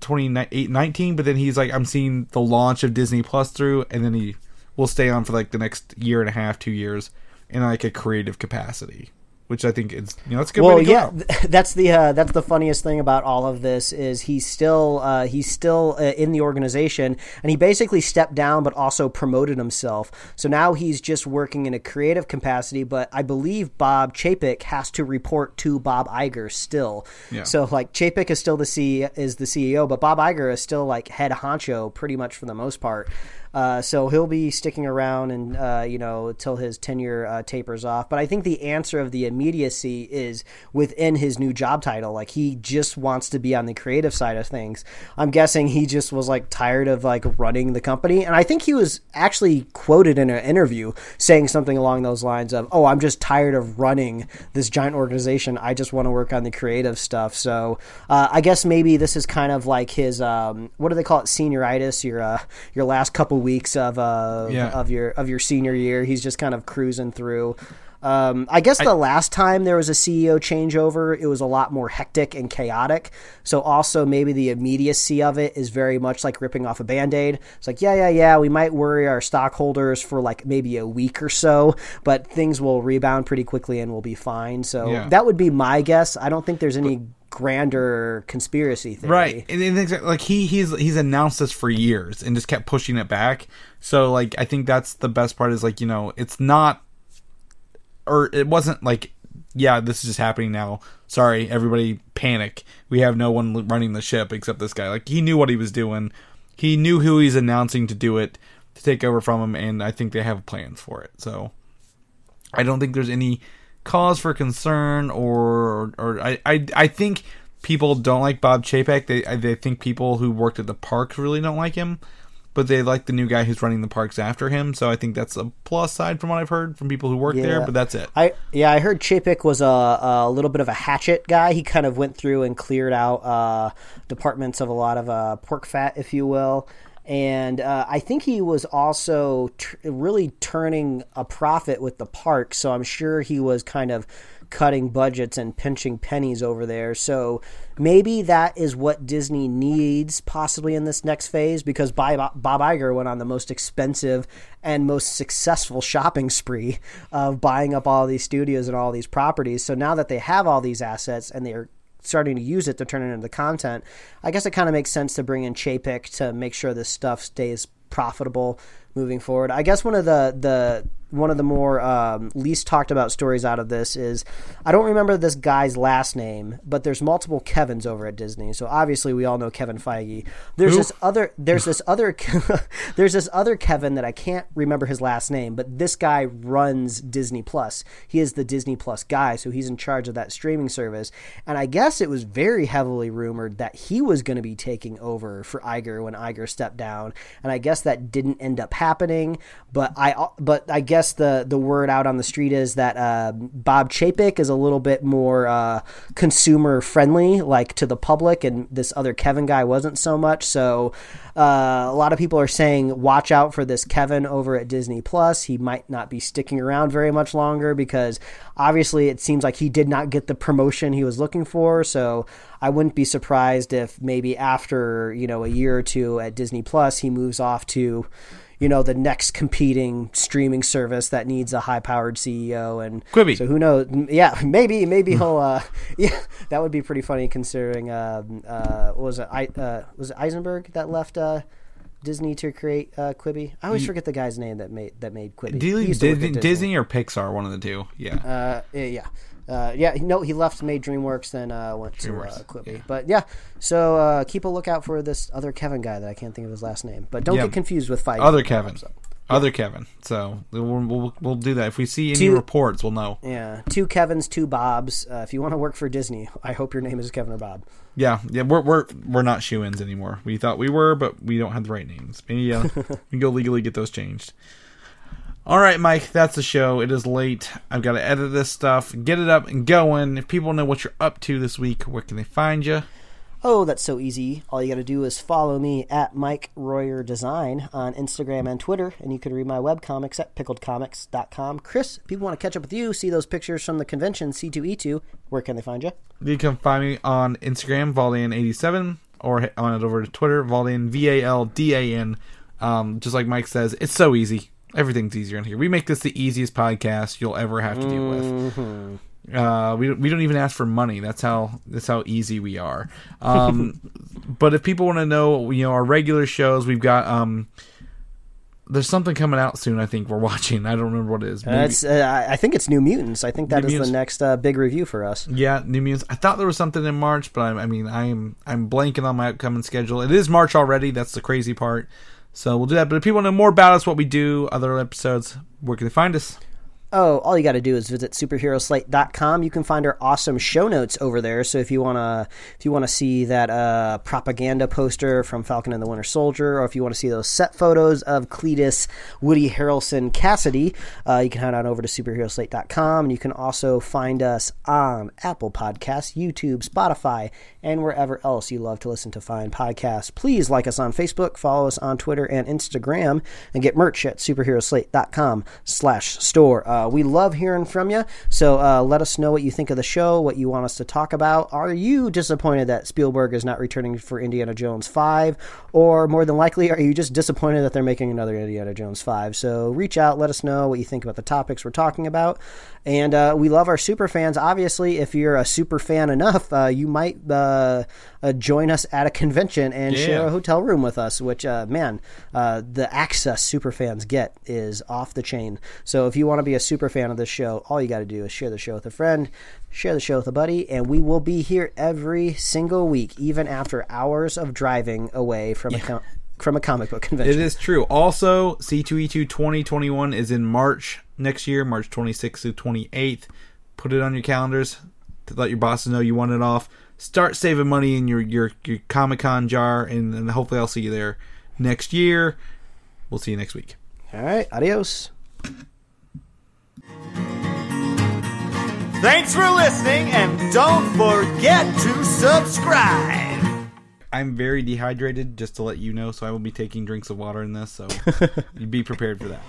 2019. But then he's like, I'm seeing the launch of Disney Plus through, and then he will stay on for like the next year and a half, two years in like a creative capacity which I think is you know it's good. Well, yeah, that's the uh, that's the funniest thing about all of this is he's still uh, he's still uh, in the organization, and he basically stepped down, but also promoted himself. So now he's just working in a creative capacity. But I believe Bob Chapek has to report to Bob Iger still. Yeah. So like Chapek is still the C is the CEO, but Bob Iger is still like head honcho pretty much for the most part. Uh, so he'll be sticking around and uh, you know till his tenure uh, tapers off. But I think the answer of the immediacy is within his new job title. Like he just wants to be on the creative side of things. I'm guessing he just was like tired of like running the company, and I think he was actually quoted in an interview saying something along those lines of, "Oh, I'm just tired of running this giant organization. I just want to work on the creative stuff." So uh, I guess maybe this is kind of like his um, what do they call it, senioritis? Your uh, your last couple weeks of uh, yeah. of your of your senior year. He's just kind of cruising through. Um, I guess the I, last time there was a CEO changeover, it was a lot more hectic and chaotic. So also maybe the immediacy of it is very much like ripping off a band-aid. It's like, yeah, yeah, yeah, we might worry our stockholders for like maybe a week or so, but things will rebound pretty quickly and we'll be fine. So yeah. that would be my guess. I don't think there's any grander conspiracy theory. Right. And, and like he he's he's announced this for years and just kept pushing it back. So like I think that's the best part is like, you know, it's not or it wasn't like yeah, this is just happening now. Sorry, everybody panic. We have no one running the ship except this guy. Like he knew what he was doing. He knew who he's announcing to do it to take over from him and I think they have plans for it. So I don't think there's any cause for concern or or I I, I think people don't like Bob Chapek. They they think people who worked at the parks really don't like him. but they like the new guy who's running the parks after him. So I think that's a plus side from what I've heard from people who work there. But that's it. I yeah, I heard Chapek was a, a little bit of a hatchet guy. He kind of went through and cleared out uh, departments of a lot of uh, pork fat, if you will. And uh, I think he was also tr- really turning a profit with the park. So I'm sure he was kind of cutting budgets and pinching pennies over there. So maybe that is what Disney needs possibly in this next phase because Bob Bob Iger went on the most expensive and most successful shopping spree of buying up all these studios and all these properties. So now that they have all these assets and they're starting to use it to turn it into content, I guess it kind of makes sense to bring in Chapek to make sure this stuff stays profitable moving forward. I guess one of the the one of the more um, least talked about stories out of this is I don't remember this guy's last name, but there's multiple Kevins over at Disney. So obviously we all know Kevin Feige. There's Who? this other there's this other there's this other Kevin that I can't remember his last name, but this guy runs Disney Plus. He is the Disney Plus guy, so he's in charge of that streaming service. And I guess it was very heavily rumored that he was going to be taking over for Iger when Iger stepped down, and I guess that didn't end up happening. But I but I guess the the word out on the street is that uh, Bob Chapek is a little bit more uh, consumer friendly, like to the public, and this other Kevin guy wasn't so much. So uh, a lot of people are saying, watch out for this Kevin over at Disney Plus. He might not be sticking around very much longer because obviously it seems like he did not get the promotion he was looking for. So I wouldn't be surprised if maybe after you know a year or two at Disney Plus, he moves off to you know the next competing streaming service that needs a high powered CEO and Quibi. So who knows? Yeah, maybe maybe he'll. Uh, yeah, that would be pretty funny considering. Um, uh, what was it? I uh, was it Eisenberg that left uh, Disney to create uh, Quibi? I always forget the guy's name that made that made Quibi. Disney, used to work at Disney, Disney or Pixar, one of the two. Yeah. uh, yeah, yeah. Uh, yeah, no, he left, made DreamWorks, then uh, went to uh, DreamWorks, Quibi. But yeah, so uh, keep a lookout for this other Kevin guy that I can't think of his last name. But don't Yeah. get confused with Feige. Other Kevin. Other Kevin. So we'll, we'll, we'll do that. If we see any Two- reports, we'll know. Yeah, two Kevins, two Bobs. Uh, if you want to work for Disney, I hope your name is Kevin or Bob. Yeah, yeah, we're we're we're not shoe ins anymore. We thought we were, but we don't have the right names. Maybe uh, we can go legally get those changed. All right, Mike, that's the show. It is late. I've got to edit this stuff, get it up and going. If people know what you're up to this week, where can they find you? Oh, that's so easy. All you got to do is follow me at Mike Royer Design on Instagram and Twitter, and you can read my webcomics at pickledcomics.com. Chris, people want to catch up with you, see those pictures from the convention, C2E2. Where can they find you? You can find me on Instagram, Valdan87, or on it over to Twitter, Valdan, V A L D A N. Um, just like Mike says, it's so easy. Everything's easier in here. We make this the easiest podcast you'll ever have to deal with. Uh, we don't- we don't even ask for money. That's how that's how easy we are. Um, but if people want to know, you know, our regular shows, we've got um, there's something coming out soon. I think we're watching. I don't remember what it is. Maybe- uh, I I think it's New Mutants. I think that New is Mutants. the next uh, big review for us. Yeah, New Mutants. I thought there was something in March, but I, I mean, I'm I'm blanking on my upcoming schedule. It is March already. That's the crazy part. So we'll do that. But if people want to know more about us, what we do, other episodes, where can they find us? Oh, all you got to do is visit superheroslate.com. You can find our awesome show notes over there. So if you want to if you want to see that uh, propaganda poster from Falcon and the Winter Soldier or if you want to see those set photos of Cletus, Woody Harrelson, Kasady, uh, you can head on over to superheroslate.com and you can also find us on Apple Podcasts, YouTube, Spotify, and wherever else you love to listen to fine podcasts. Please like us on Facebook, follow us on Twitter and Instagram, and get merch at superheroslate.com slash store. Uh, we love hearing from you, so uh, let us know what you think of the show, what you want us to talk about. Are you disappointed that Spielberg is not returning for Indiana Jones 5? Or more than likely, are you just disappointed that they're making another Indiana Jones 5? So reach out, let us know what you think about the topics we're talking about. And uh, we love our super fans. Obviously, if you're a super fan enough, uh, you might uh, uh, join us at a convention and Yeah. share a hotel room with us. Which, uh, man, uh, the access super fans get is off the chain. So if you want to be a super fan of this show, all you got to do is share the show with a friend, share the show with a buddy, and we will be here every single week, even after hours of driving away from a com- from a comic book convention. It is true. Also, C2E2 2021 is in March next year, March 26th to 28th. Put it on your calendars to let your bosses know you want it off. Start saving money in your your, your Comic Con jar, and, and hopefully I'll see you there. next year. We'll see you next week. All right, adios. Thanks for listening, and don't forget to subscribe. I'm very dehydrated, just to let you know, so I will be taking drinks of water in this, so be prepared for that.